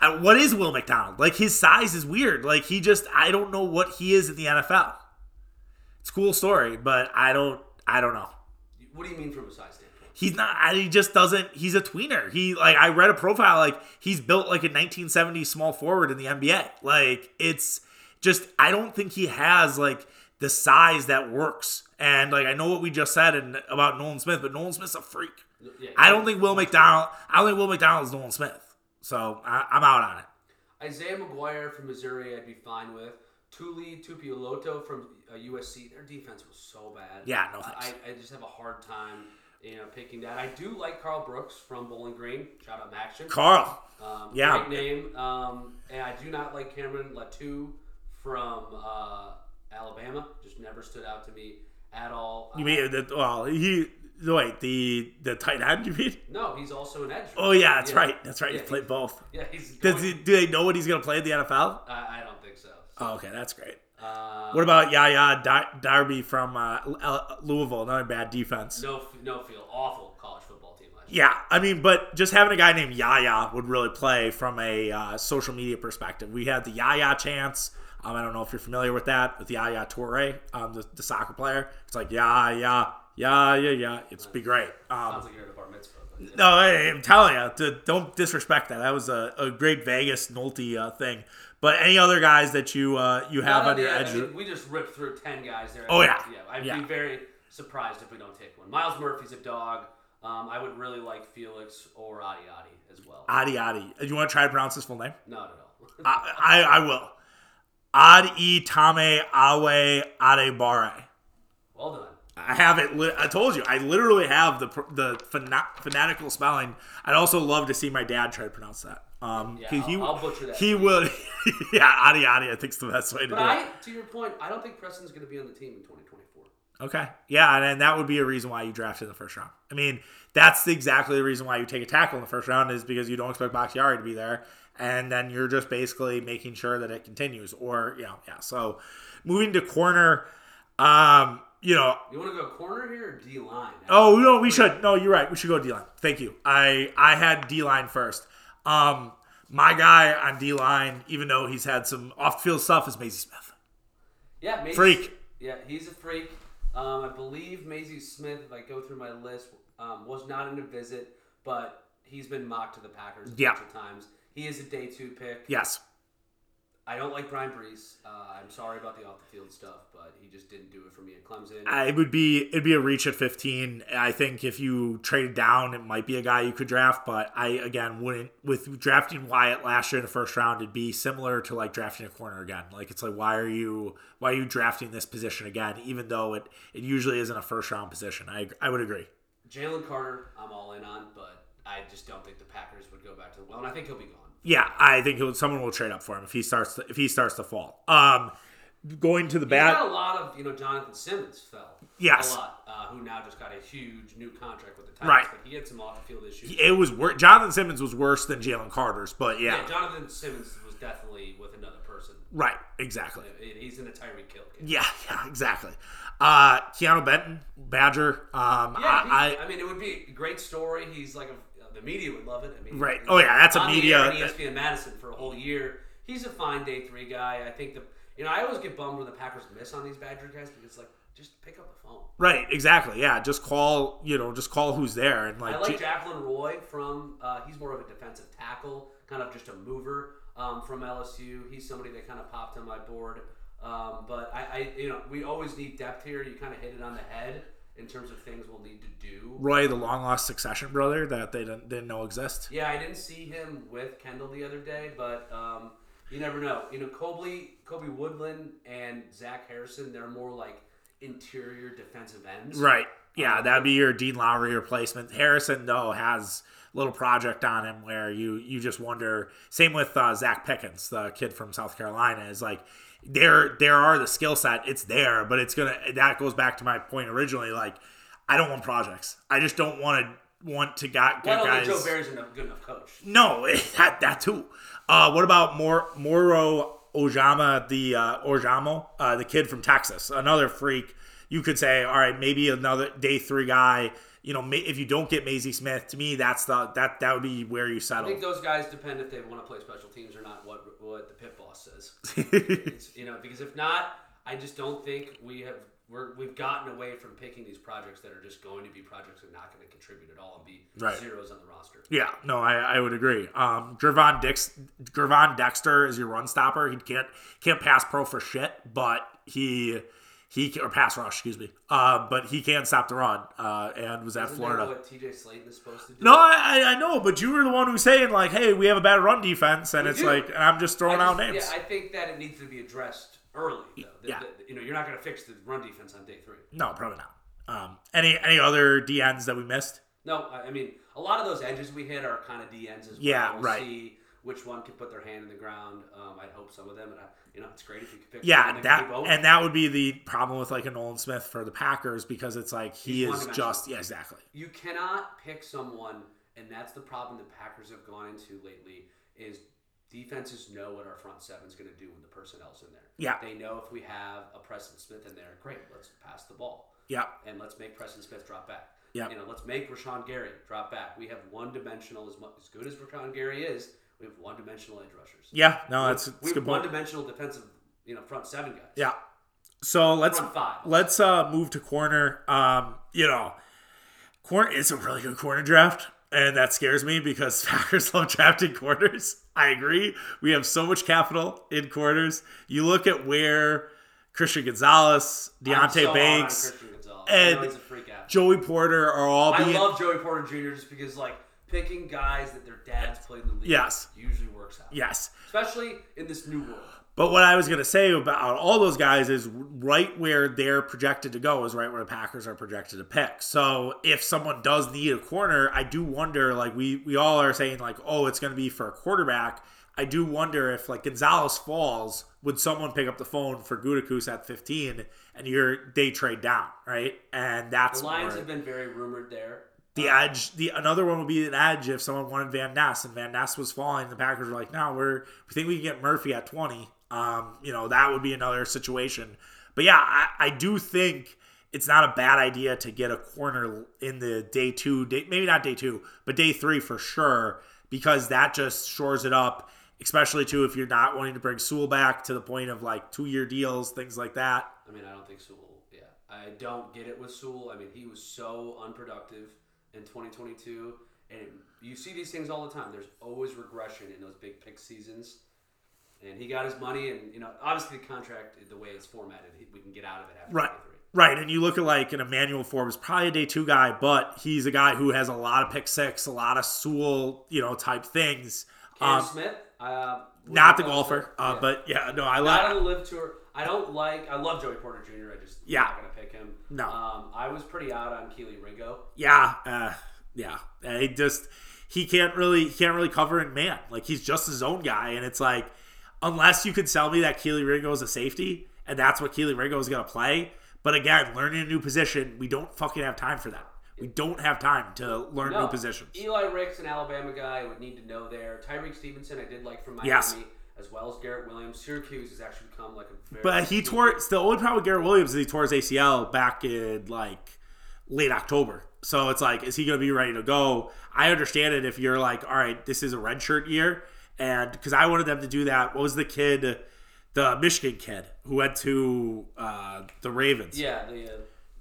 What is Will McDonald? Like his size is weird. Like he just I don't know what he is in the NFL. It's a cool story, but I don't I don't know. What do you mean from a size standpoint? He's not. I- He just doesn't. He's a tweener. He like I read a profile like he's built like a 1970s small forward in the NBA. Like it's just I don't think he has like the size that works. And like I know what we just said and about Nolan Smith, but Nolan Smith's a freak. Yeah, I don't think Will McDonald. I don't think Will McDonald is Nolan Smith. So I, I'm out on it. Isaiah McGuire from Missouri, I'd be fine with. Tuli Tuipulotu from uh, USC, their defense was so bad. Yeah, no I, thanks. I just have a hard time, you know, picking that. I do like Karl Brooks from Bowling Green. Shout out MACtion. Karl. Um, Yeah. Great name. Um, and I do not like Cameron Latu from uh, Alabama. Just never stood out to me at all. You mean? Well, he wait the the tight end. You mean? no, he's also an edge. Oh yeah, that's Yeah. right. That's right. Yeah, He's played both. *laughs* Yeah, he's. Does he, do they know what he's going to play in the NFL? I, I don't think so. Oh, okay, that's great. Uh, What about Yaya Dar- Diaby from uh, Louisville? Another bad defense. no, no feel awful college football team. Yeah, I mean, but just having a guy named Yaya would really play from a uh, social media perspective. We had the Yaya chance. Um, I don't know if you're familiar with that, with Yaya Toure, um, the, the soccer player. It's like Yaya, Yaya, yeah. Yeah. It's be great. Um, Sounds like you're at a bar mitzvah. But yeah. no, I, I'm telling you, to, don't disrespect that. That was a, a great Vegas Nolte uh, thing. But any other guys that you uh, you have No, on your yeah, I edge? mean, we just ripped through ten guys there. Oh, yeah. yeah. I'd Yeah. be very surprised if we don't take one. Myles Murphy's a dog. Um, I would really like Felix or Adi Adi as well. Adi Adi. Do you want to try to pronounce his full name? Not at all. I, I, I will. Ad e tame awe adebare. well done. I have it. Li- I told you. I literally have the the fana- fanatical spelling. I'd also love to see my dad try to pronounce that. Um, Yeah, 'cause I'll- he, I'll butcher that He would. *laughs* yeah, Adi Adi. I think's the best way to But do it. To your point, I don't think Preston's going to be on the team in 2024. Okay. Yeah, and, and that would be a reason why you draft in the first round. I mean, that's the, exactly the reason why you take a tackle in the first round is because you don't expect Bakhtiari to be there, and then you're just basically making sure that it continues. Or you know, yeah. So moving to corner, um, you know, You want to go corner here or D line? oh no, we should. No, you're right. We should go D line. Thank you. I I had D line first. Um, my guy on D line, even though he's had some off field stuff, is Mazi Smith. Yeah, Mazi, Freak. Yeah, he's a freak. Um, I believe Mazi Smith, if I go through my list, um, was not in a visit, but he's been mocked to the Packers a Yeah. bunch of times. He is a day two pick. Yes. I don't like Bryan Bresee. Uh, I'm sorry about the off the field stuff, but he just didn't do it for me at Clemson. Uh, it would be it'd be a reach at 15. I think if you traded down, it might be a guy you could draft. But I again wouldn't with drafting Wyatt last year in the first round. It'd be similar to like drafting a corner again. Like it's like why are you why are you drafting this position again? Even though it it usually isn't a first round position. I I would agree. Jalen Carter, I'm all in on, but I just don't think the Packers would go back to the well, and I think he'll be gone. Yeah, I think he'll, someone will trade up for him if he starts to, if he starts to fall. Um, going to the bad. a lot of, you know, Jonathan Simmons fell. Yes. A lot. Uh, who now just got a huge new contract with the Titans. Right. But he had some off the field issues. It was wor- Jonathan Simmons was worse than Jalen Carter's, but yeah, Yeah, Jonathan Simmons was definitely with another person. right, exactly. He's in a Tyreek Kill game. Yeah, *laughs* yeah, exactly. Uh, Keanu Benton, Badger. Um, Yeah, I, he- I, mean, it would be a great story. He's like a, the media would love it. I mean, Right. Oh, yeah, that's a media- ESPN Madison for a whole year. He's a fine day three guy. I think the you know I always get bummed when the Packers miss on these Badger guys because like just pick up the phone. right, exactly. Yeah, just call. You know, just call who's there and like. I like Jaquelin Roy from. Uh, he's more of a defensive tackle, kind of just a mover um, from LSU. He's somebody that kind of popped on my board. Um, but I, I, you know, we always need depth here. You kind of hit it on the head in terms of things we'll need to do. Roy, the long lost succession brother that they didn't, didn't know exist. Yeah, I didn't see him with Kendall the other day, but um, you never know. You know, Kobe, Kobe Woodland and Zach Harrison, they're more like interior defensive ends. Right. Yeah, that'd be your Dean Lowry replacement. Harrison though has a little project on him where you you just wonder. Same with uh, Zacch Pickens, the kid from South Carolina, is like there there are the skill set. It's there, but it's gonna. That goes back to my point originally. Like I don't want projects. I just don't want to want to got Well, get don't guys. Joe Barry's a good enough coach. No, *laughs* that that too. Uh, what about Mor- Moro Ojomo, the uh, Ojomo, uh, the kid from Texas, another freak? You could say, all right, maybe another day three guy. You know, if you don't get Mazi Smith, to me, that's the that that would be where you settle. I think those guys depend if they want to play special teams or not. What what the pit boss says, *laughs* it's, you know, because if not, I just don't think we have we're we've gotten away from picking these projects that are just going to be projects that are not going to contribute at all and be Right. zeros on the roster. Yeah, no, I, I would agree. Um, Gervon Dix, Gervon Dexter is your run stopper. He can't can't pass pro for shit, but he he or pass rush, excuse me. Uh, but he can stop the run. Uh, and was at Isn't Florida. that what TJ Slaton is supposed to do? No, I, I know, but you were the one who was saying like, "Hey, we have a bad run defense," and We it's do. like, and I'm just throwing out names. Yeah, I think that it needs to be addressed early. Though. The- Yeah. the- you know, you're not going to fix the run defense on day three. no, probably not. Um, any any other DNs that we missed? No, I I mean a lot of those edges we hit are kind of DNs as well. Yeah, We'll right. See which one can put their hand in the ground. Um, I'd hope some of them, and I, you know, it's great if you could pick. Yeah, that and that would be the problem with like a Nolan Smith for the Packers because it's like he He's is just yeah, exactly. you cannot pick someone, and that's the problem the Packers have gone into lately. Is defenses know what our front seven's going to do when the personnel's in there. Yeah. they know if we have a Preston Smith in there, great. Let's pass the ball. Yeah, and let's make Preston Smith drop back. Yeah. You know, let's make Rashan Gary drop back. We have one dimensional as much as good as Rashan Gary is. We have one dimensional edge rushers. yeah. No, that's, that's we have one dimensional defensive, you know, front seven guys. Yeah. So let's five. let's uh move to corner. Um, you know, corner is a really good corner draft, and that scares me because *laughs* Packers love drafting corners. I agree. We have so much capital in corners. You look at where Christian Gonzalez, Deonte so Banks, Gonzalez. and I know he's a freak out. Joey Porter are all Being, I love Joey Porter Jr. just because like picking guys that their dads played in the league Yes. usually works out. yes. Especially in this new world. But what I was going to say about all those guys is right where they're projected to go is right where the Packers are projected to pick. So if someone does need a corner, I do wonder. Like we we all are saying, like, oh, it's going to be for a quarterback. I do wonder if like Gonzalez falls, would someone pick up the phone for Gutekunst at 15 and you're they trade down, right? And that's The Lions where- have been very rumored there. The edge, the another one would be an edge if someone wanted Van Ness and Van Ness was falling. The Packers were like, no, we're we think we can get Murphy at twenty. Um, you know that would be another situation. But yeah, I, I do think it's not a bad idea to get a corner in the day two, day, maybe not day two, but day three for sure, because that just shores it up. Especially too if you're not wanting to bring Rasul back to the point of like two year deals, things like that. I mean, I don't think Rasul. Yeah, I don't get it with Rasul. I mean, he was so unproductive in 2022, and you see these things all the time. There's always regression in those big pick seasons, and he got his money, and you know, obviously the contract, the way it's formatted, we can get out of it after Right. 23. Right, and you look at like an Emmanuel Forbes, probably a day two guy, but he's a guy who has a lot of pick six, a lot of Rasul, you know, type things. Cam Um, Smith, uh, not the golfer, uh, yeah. but yeah, no, I not like. on the live tour. I don't like. I love Joey Porter Jr. I just Yeah. not gonna pick him. No. Um, I was pretty out on Kelee Ringo. Yeah, uh, yeah, he just he can't really he can't really cover in man. Like he's just his own guy, and it's like unless you can sell me that Kelee Ringo is a safety, and that's what Kelee Ringo is gonna play. But again, learning a new position, we don't fucking have time for that. We don't have time to learn new positions. Eli Ricks, an Alabama guy, I would need to know there. Tyrique Stevenson, I did like from Miami, Yes. As well as Garrett Williams. Syracuse has actually become like a very. But he tore the only problem with Garrett Williams is he tore his ACL back in like late October. So it's like, is he going to be ready to go? I understand it if you're like, all right, this is a redshirt year, and because I wanted them to do that. What was the kid, the Michigan kid who went to uh, the Ravens? Yeah, the. Uh,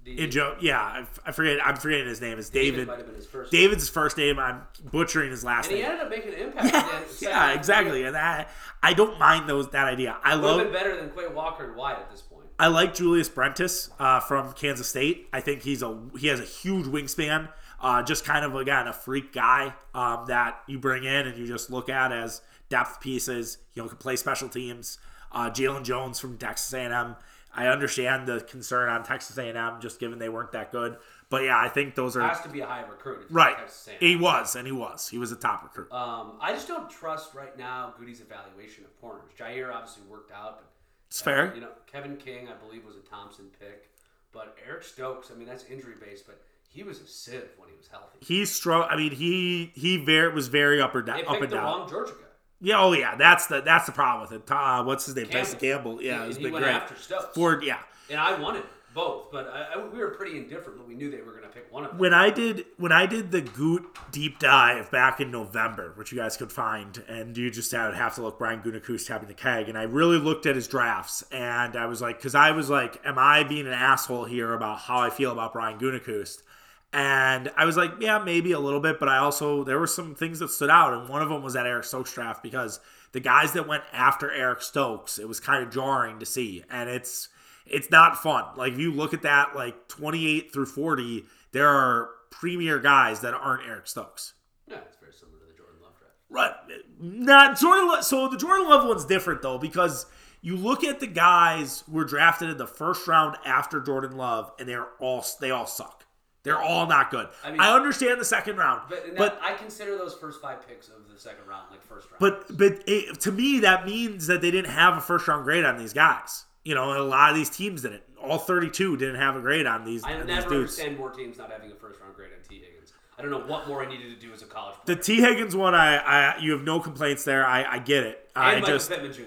In Joe, yeah, I, forget. I'm forgetting his name. It's David David. might have been his first. David's first name. I'm butchering his last and he name. ended up making an *laughs* impact. again. yeah, exactly. And that I don't mind those that idea. I Would have love been better than Quay Walker and White at this point. I like Julius Brents uh, from Kansas State. I think he's a he has a huge wingspan. Uh, just kind of again a freak guy um, that you bring in and you just look at as depth pieces. You know, can play special teams. Uh, Jaylon Jones from Texas A&M. I understand the concern on Texas A&M just given they weren't that good, but yeah, I think those are Has to be a high recruit. right. He was, and he was. He was a top recruit. Um, I just don't trust right now Goody's evaluation of corners. Jaire obviously worked out, but It's fair. You know, Kevin King, I believe, was a Thompson pick, but Eric Stokes, I mean, that's injury based, but he was a sieve when he was healthy. He struggled. I mean, he he very was very up or down, They up and the down. wrong Georgia guy. Yeah, oh yeah, that's the that's the problem with it. Uh, what's his name? Campbell. Tyson Campbell. Yeah, He- it was went great. after Stokes. Ford, yeah. And I wanted both, but I, I, we were pretty indifferent, but we knew they were going to pick one of them. When I did when I did the Goot deep dive back in November, which you guys could find, and you just had have to look Brian Gutekunst tapping the keg, and I really looked at his drafts, and I was like, because I was like, am I being an asshole here about how I feel about Brian Gutekunst? And I was like, yeah, maybe a little bit, but I also there were some things that stood out, and one of them was that Eric Stokes draft because the guys that went after Eric Stokes, it was kind of jarring to see, and it's it's not fun. Like if you look at that, like twenty eight through forty, there are premier guys that aren't Eric Stokes. yeah, it's very similar to the Jordan Love draft. Right. Not Jordan. Lo- So the Jordan Love one's different though because you look at the guys who were drafted in the first round after Jordan Love, and they're all they all suck. They're all not good. I, mean, I understand the second round, But, but I consider those first five picks of the second round like first round. but but it, to me that means that they didn't have a first round grade on these guys. You know, a lot of these teams didn't. All thirty two didn't have a grade on these, I on these never dudes. understand more teams not having a first round grade on Tee Higgins. I don't know what more I needed to do as a college Player. The. Tee Higgins one, I, I you have no complaints there. I, I get it. I Michael just Pittman Jr.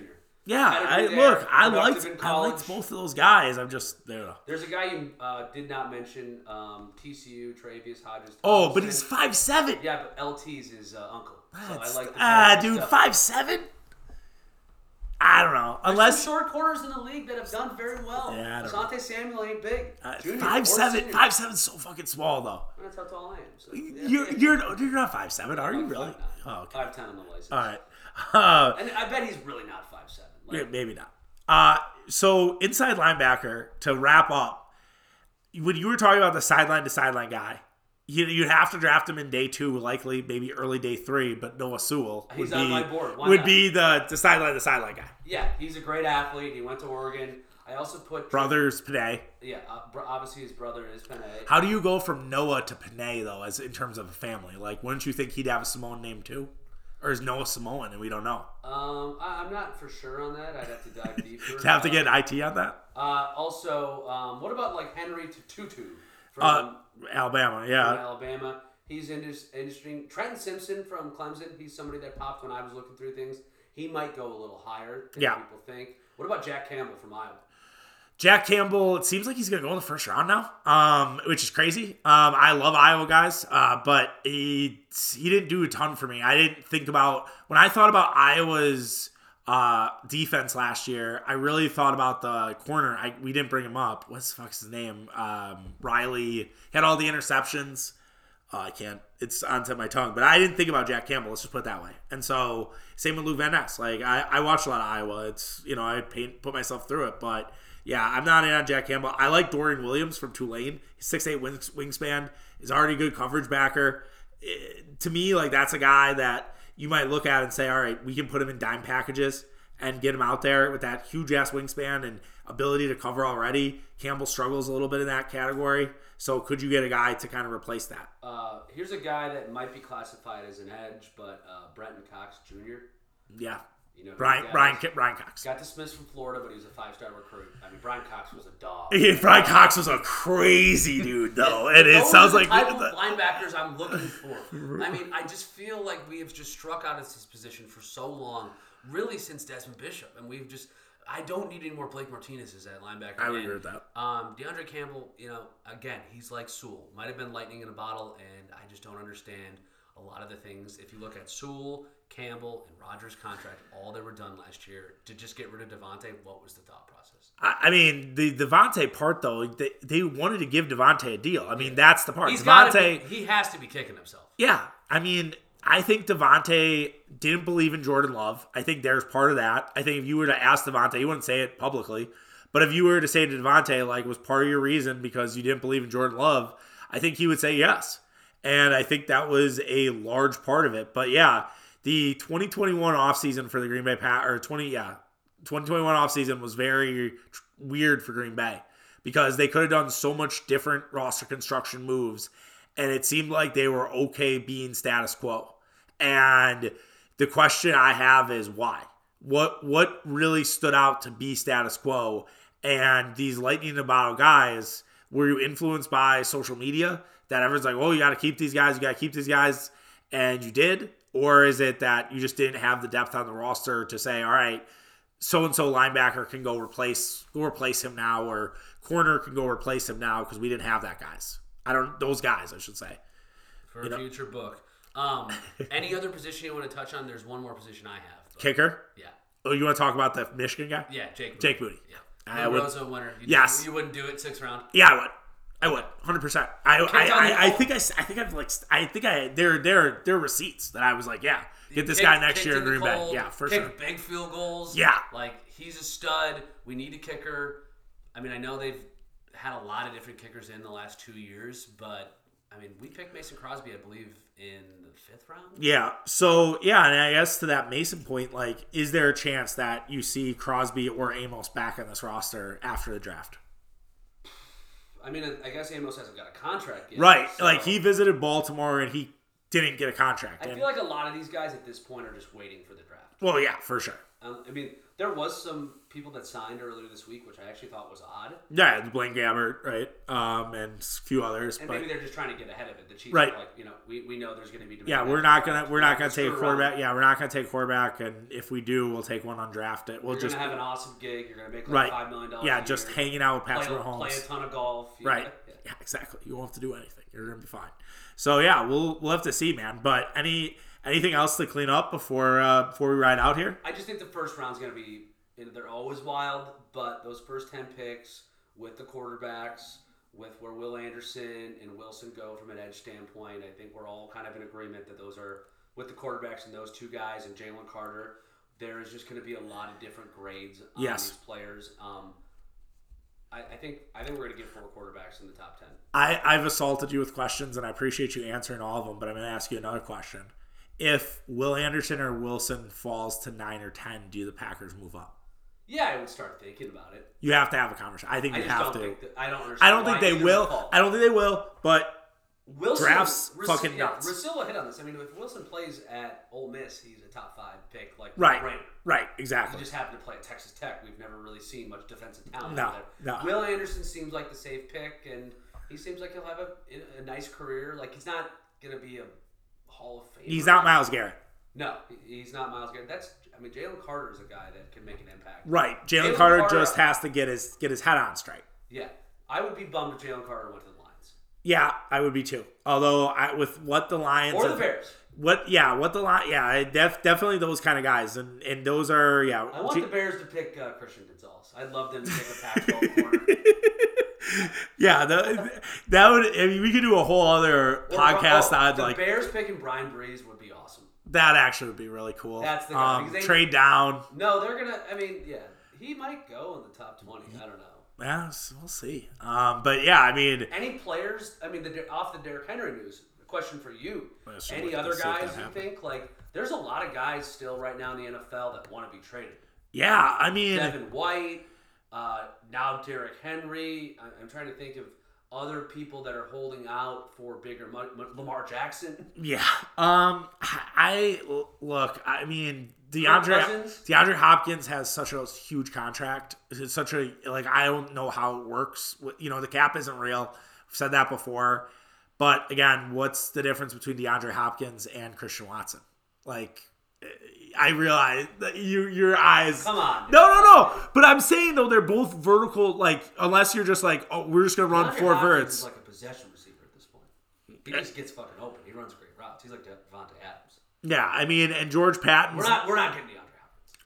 yeah. I there, look. I liked I liked both of those guys. I'm just there. There's a guy you uh, did not mention, um, TCU, Tre'Vius Hodges. Oh, but he's five seven. Yeah, but LT's his uh, uncle. So I like the ah, Travis dude, stuff. five seven. I don't know. Unless some short corners in the league that have done very well. Yeah, Asante Samuel ain't big. uh, Junior five seven, senior. five seven's so fucking small though. That's how tall I am. So, yeah. You're you're you're not five seven, are you really? 5'9". Oh, okay. Five ten on the license. All right. Uh, *laughs* And I bet he's really not five seven. Yeah, maybe not. Uh, so inside linebacker to wrap up, when you were talking about the sideline to sideline guy, you, you'd have to draft him in day two, likely maybe early day three. But Noah Sewell He's would on be my board. Why would not? be the the sideline the sideline guy. Yeah, he's a great athlete. He went to Oregon. I also put Brothers Penei. Yeah, uh, obviously his brother is Penei. How do you go from Noah to Penei though, as in terms of a family? Like, wouldn't you think he'd have a Samoan name too, or is Noah Samoan and we don't know? Um, I, I'm not for sure on that. I'd have to dive *laughs* deeper. You have to Uh, get IT on that. Uh, also, um, what about like Henry To'oTo'o from, Uh, Alabama, from yeah. Alabama? He's interesting. Trenton Simpson from Clemson. He's somebody that popped when I was looking through things. He might go a little higher than Yeah. people think. What about Jack Campbell from Iowa? Jack Campbell, it seems like he's going to go in the first round now, um, which is crazy. Um, I love Iowa guys, uh, but he he didn't do a ton for me. I didn't think about when I thought about Iowa's uh, defense last year. I really thought about the corner. I, we didn't bring him up. What's the fuck's his name? Um, Riley had all the interceptions. Uh, I can't. It's onto my tongue, but I didn't think about Jack Campbell. Let's just put it that way. And so same with Lou Van Ness. Like I, I watched a lot of Iowa. It's you know I paint, put myself through it, but yeah, I'm not in on Jack Campbell. I like Dorian Williams from Tulane. He's six eight wings, wingspan. Is already a good coverage backer. Eh, to me, like that's a guy that you might look at and say, all right, we can put him in dime packages and get him out there with that huge ass wingspan and ability to cover already. Campbell struggles a little bit in that category. So could you get a guy to kind of replace that? Uh, here's a guy that might be classified as an edge, but uh, Brenton Cox Jr. Yeah. You know, Brian Brian? Brian Cox. got dismissed from Florida, but he was a five-star recruit. I mean, Brian Cox was a dog. *laughs* Yeah, Brian Cox was a crazy dude *laughs* though, and it sounds like type of linebackers I'm looking for. *laughs* I mean, I just feel like we have just struck out at this position for so long, really since Desmond Bishop, and we've just. I don't need any more Blake Martinez's at linebacker. I would agree with that. Um, De'Vondre Campbell, you know, again, he's like Rasul. Might have been lightning in a bottle, and I just don't understand a lot of the things. If you look at Rasul, Campbell, and Rodgers' contract, all they were done last year to just get rid of Davante, what was the thought process? I I mean, the Davante part though, they, they wanted to give Davante a deal. I mean, that's the part. He's Davante, He has to be kicking himself. yeah. I mean, I think Davante didn't believe in Jordan Love. I think there's part of that. I think if you were to ask Davante, you wouldn't say it publicly, but if you were to say to Davante, like, was part of your reason because you didn't believe in Jordan Love, I think he would say yes. And I think that was a large part of it. But yeah, the 2021 offseason for the Green Bay Pat or 20 yeah, 2021 offseason was very weird for Green Bay because they could have done so much different roster construction moves and it seemed like they were okay being status quo. And the question I have is why? What what really stood out to be status quo? And these lightning in a bottle guys were you influenced by social media that everyone's like, oh, you got to keep these guys, you got to keep these guys, and you did, or is it that you just didn't have the depth on the roster to say, all right, so and so linebacker can go replace go replace him now, or corner can go replace him now because we didn't have that guys. I don't those guys, I should say. for a future book. Um, *laughs* any other position you want to touch on? There's one more position I have. but- Kicker. yeah, Oh, you want to talk about the Michigan guy? yeah, Jake. Jake Moody. Yeah, I would- winner. You, Yes. you wouldn't do it sixth round. Yeah, I would. I would, hundred percent. I, I, I, I think I, I think I've like, I think I there, there, there are receipts that I was like, yeah, get this Kicked- guy next year in Green Bay. Yeah, for sure. Big field goals. Yeah. like he's a stud. We need a kicker. I mean, I know they've had a lot of different kickers in the last two years, but I mean, we picked Mason Crosby, I believe, in the fifth round. Yeah. So yeah, and I guess to that Mason point, like, is there a chance that you see Crosby or Amos back on this roster after the draft? I mean, I guess Amos hasn't got a contract yet. Right. so- Like he visited Baltimore and he didn't get a contract. I And- feel like a lot of these guys at this point are just waiting for the draft. well, yeah, for sure. Um, I mean, there was some people that signed earlier this week, which I actually thought was odd. Yeah, Blaine Gabbert, right, um, and a few others, And but maybe they're just trying to get ahead of it. The Chiefs Right. are like, you know, we, we know there's going to be demand yeah, we're not gonna we're not gonna take a around. quarterback. Yeah, we're not gonna take a quarterback, and if we do, we'll take one undrafted. We'll You're just have an awesome gig. You're gonna make like right, five million dollars. yeah, just hanging out with play, Patrick play a ton of golf. Right. know? Yeah, exactly. You won't have to do anything. You're gonna be fine. So yeah, we'll we'll have to see, man. But any anything else to clean up before uh, before we ride out here? I just think the first round's gonna be. Know, They're always wild, but those first ten picks with the quarterbacks, with where Will Anderson and Wilson go from an edge standpoint, I think we're all kind of in agreement that those are with the quarterbacks and those two guys and Jalen Carter. There is just going to be a lot of different grades on Yes. these players. Um, I, I think I think we're gonna get four quarterbacks in the top ten. I, I've assaulted you with questions, and I appreciate you answering all of them. But I'm going to ask you another question: If Will Anderson or Wilson falls to nine or ten, do the Packers move up? Yeah, I would start thinking about it. You have to have a conversation. I think I you have to. that, I don't understand. I don't think they will. I don't think they will. But Wilson, Drafts fucking yeah, nuts. Russillo hit on this. I mean, if Wilson plays at Ole Miss, he's a top five pick, like right, Brain. right, exactly. He just happened to play at Texas Tech. We've never really seen much defensive talent No, there. no. Will Anderson seems like the safe pick, and he seems like he'll have a, a nice career. Like he's not gonna be a Hall of Fame. He's not Myles Garrett. No, he's not Myles Garrett. That's I mean, Jalen Carter is a guy that can make an impact. Right. Jalen Jalen Carter, Carter- just has to get his get his head on straight. Yeah, I would be bummed if Jalen Carter went to the Lions Yeah, I would be too. Although I, with what the Lions or the have- Bears. what yeah, what the Lions yeah, def, definitely those kind of guys, and and those are yeah. I want the Bears to pick uh, Christian Gonzalez. I'd love them to pick a Pac-12 corner. *laughs* yeah, the, that would. I mean, we could do a whole other Or- podcast oh, on the like Bears picking Bryan Bresee would be. That. Actually, would be really cool. That's the guy, um, they- trade down. No, they're gonna. I mean, yeah, he might go in the top twenty. I don't know. Yeah, we'll see. Um, but yeah, I mean, Any players? I mean, the, off the Derrick Henry news. Question for you: Any other let's see if guys you happens. think like? There's a lot of guys still right now in the NFL that want to be traded. yeah, I mean, Devin White, uh, now Derrick Henry. I- I'm trying to think of other people that are holding out for bigger money. Lamar Jackson. Yeah. Um. I look. I mean, DeAndre DeAndre Hopkins has such a huge contract. It's such a like. I don't know how it works. You know, the cap isn't real. I've said that before. But again, what's the difference between DeAndre Hopkins and Christian Watson? Like, I realize that you your eyes. Come on. No, no, no. But I'm saying though they're both vertical. Like, unless you're just like, oh, we're just gonna run DeAndre four Hopkins verts. is like a possession receiver at this point. He just gets fucking open. He runs great routes. He's like Davante Adams. yeah, I mean, and George Paton's We're not. We're not getting DeAndre.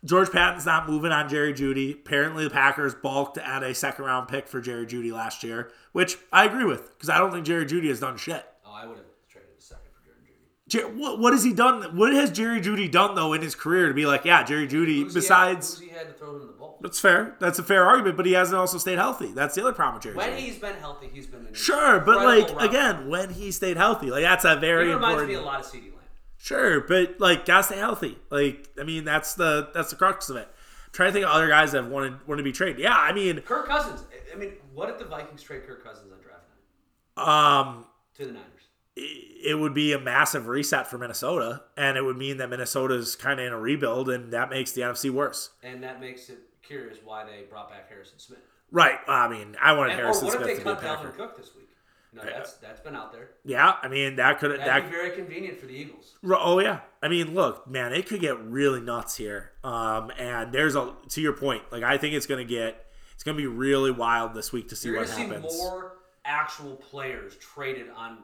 George Paton's not moving on Jerry Jeudy. Apparently, the Packers balked at a second round pick for Jerry Jeudy last year, which I agree with because I don't think Jerry Jeudy has done shit. Oh, I would have traded a second for Jordan Jeudy. Jer- what, what has he done? What has Jerry Jeudy done though in his career to be like, yeah, Jerry Jeudy? Who's besides, who's he had to throw him the ball? that's fair. That's a fair argument, but he hasn't also stayed healthy. That's the other problem with Jerry When Jeudy. he's been healthy, he's been Sure, but like again, when he stayed healthy, like that's a very he reminds important. me a lot of CeeDee Lamb. Sure, but like gotta stay healthy. Like I mean, that's the that's the crux of it. I'm trying to think of other guys that have wanted wanted to be traded. Yeah, I mean, Kirk Cousins. I- I mean, what if the Vikings trade Kirk Cousins on draft night um, to the Niners? It would be a massive reset for Minnesota, and it would mean that Minnesota's kind of in a rebuild, and that makes the NFC worse. And that makes it curious why they brought back Harrison Smith. Right. I mean, I wanted And, or Harrison what if Smith they to be a cut Packer. Dalvin Cook this week? No, that's that's been out there. Yeah, I mean that could That'd that. be very convenient for the Eagles. Oh yeah, I mean, look, man, it could get really nuts here. Um, and there's a to your point, like I think it's gonna get it's gonna be really wild this week to see You're what to see happens. more actual players traded on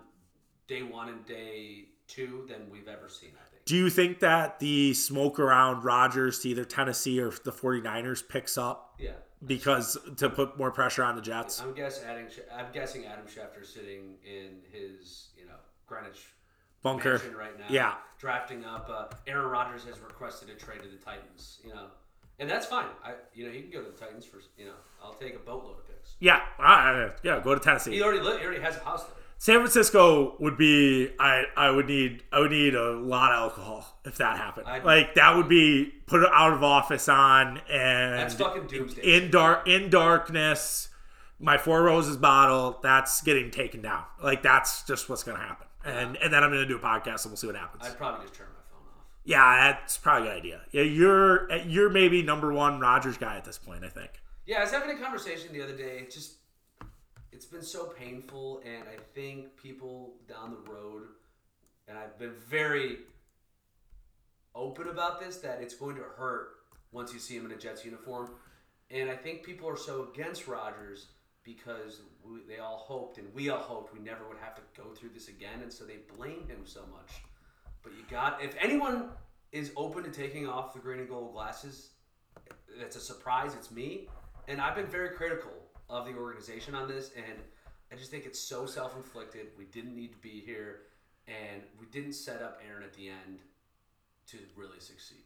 day one and day two than we've ever seen. I think. Do you think that the smoke around Rodgers to either Tennessee or the 49ers picks up Yeah. because to put more pressure on the Jets? I'm guess adding. I'm guessing Adam Schefter sitting in his you know Greenwich Bunker. right now. Yeah. Drafting up. Uh, Aaron Rodgers has requested a trade to the Titans. You know, and that's fine. I you know he can go to the Titans for you know I'll take a boatload of picks. Yeah, uh, yeah, go to Tennessee. He already li- he already has a house there. San Francisco would be I I would need I would need a lot of alcohol if that happened. I'd- like that would be put out of office on and That's fucking doomsday. in dark in darkness. My Four Roses bottle that's getting taken down. Like that's just what's gonna happen. And and then I'm gonna do a podcast and we'll see what happens. I'd probably just turn my phone off. yeah, that's probably a good idea. Yeah, you're you're maybe number one Rodgers guy at this point. I think. Yeah, I was having a conversation the other day. Just it's been so painful, and I think people down the road, and I've been very open about this that it's going to hurt once you see him in a Jets uniform, and I think people are so against Rodgers because we, they all hoped and we all hoped we never would have to go through this again, and so they blame him so much. But you got if anyone is open to taking off the green and gold glasses, that's a surprise. It's me, and I've been very critical of the organization on this, and I just think it's so self-inflicted. We didn't need to be here, and we didn't set up Aaron at the end to really succeed.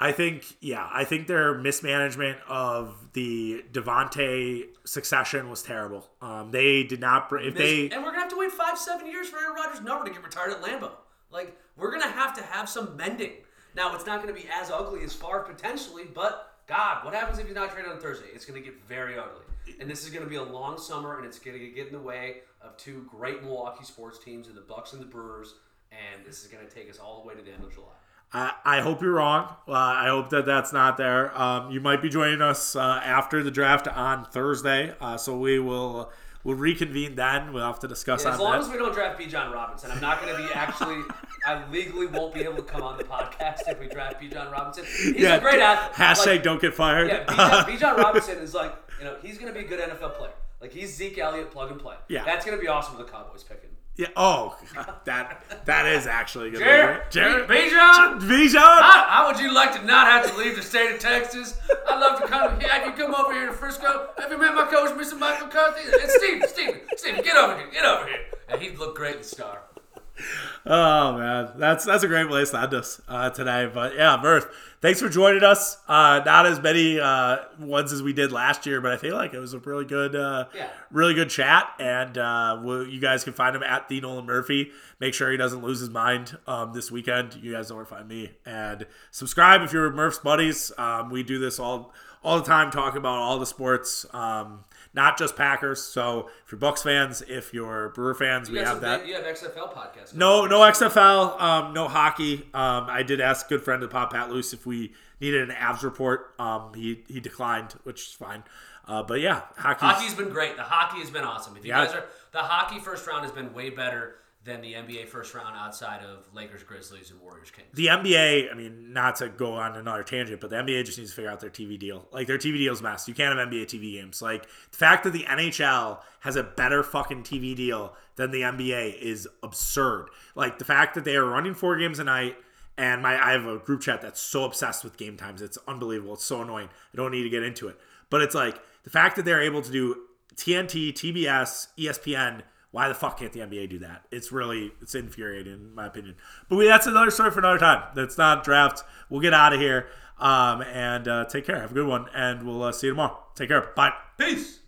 I think, yeah, I think their mismanagement of the Davante succession was terrible. Um, they did not. If they and we're gonna have to wait five, seven years for Aaron Rodgers' number to get retired at Lambeau. Like we're gonna have to have some mending. Now it's not gonna be as ugly as far potentially, but God, what happens if he's not traded on Thursday? It's gonna get very ugly. And this is gonna be a long summer, and it's gonna get in the way of two great Milwaukee sports teams, and the Bucks and the Brewers. And this is gonna take us all the way to the end of July. I, I hope you're wrong. Uh, I hope that that's not there. Um, you might be joining us uh, after the draft on Thursday, uh, so we will we'll reconvene then. We'll have to discuss Yeah, as long that. as we don't draft Bijan Robinson, I'm not going to be actually. *laughs* I legally won't be able to come on the podcast if we draft Bijan Robinson. He's a great athlete. Hashtag Like, don't get fired. yeah, *laughs* Bijan, Bijan Robinson is like you know he's going to be a good NFL player. Like he's Zeke Elliott plug and play. Yeah. that's going to be awesome with the Cowboys picking. Yeah. Oh, *laughs* that that is actually good. Jared, Jared, Bijan. Bijan. How, how would you like to not have to leave the state of Texas? I'd love to come. Have you come over here to Frisco? Have you met my coach, Mr. Michael McCarthy? It's Steve, Steve, Steve, get over here, get over here. And he'd look great in the star. Oh man, that's that's a great place to end us uh, today. But yeah, Murph, thanks for joining us. Uh, not as many uh, ones as we did last year, but I feel like it was a really good, uh, Yeah. really good chat. And uh, we'll, you guys can find him at the Nolan Murphy. Make sure he doesn't lose his mind um, this weekend. You guys know where to find me. And subscribe if you're Murph's buddies. Um, we do this all all the time, talking about all the sports. Um, not just Packers. So if you're Bucks fans, if you're Brewer fans, we You, got have that. big- you have XFL podcast. No, no XFL, um, no hockey. Um, I did ask a good friend of the pod, Pat Luce, if we needed an abs report. Um, he he declined, which is fine. Uh, but yeah, hockey's, Hockey's been great. The hockey has been awesome. If you Yeah. guys are the hockey first round has been way better than the NBA first round outside of Lakers, Grizzlies, and Warriors, Kings. the NBA. I mean, not to go on another tangent, but the NBA just needs to figure out their TV deal. Like their TV deal's messed. You can't have NBA TV games. Like the fact that the NHL has a better fucking TV deal than the NBA is absurd. Like the fact that they are running four games a night. And my I have a group chat that's so obsessed with game times. It's unbelievable. It's so annoying. I don't need to get into it. But it's like the fact that they're able to do TNT, TBS, ESPN. Why the fuck can't the NBA do that? It's really it's infuriating in my opinion. But we, that's another story for another time. That's not draft. We'll get out of here. Um, and uh, take care. Have a good one, and we'll uh, see you tomorrow. Take care. Bye. Peace.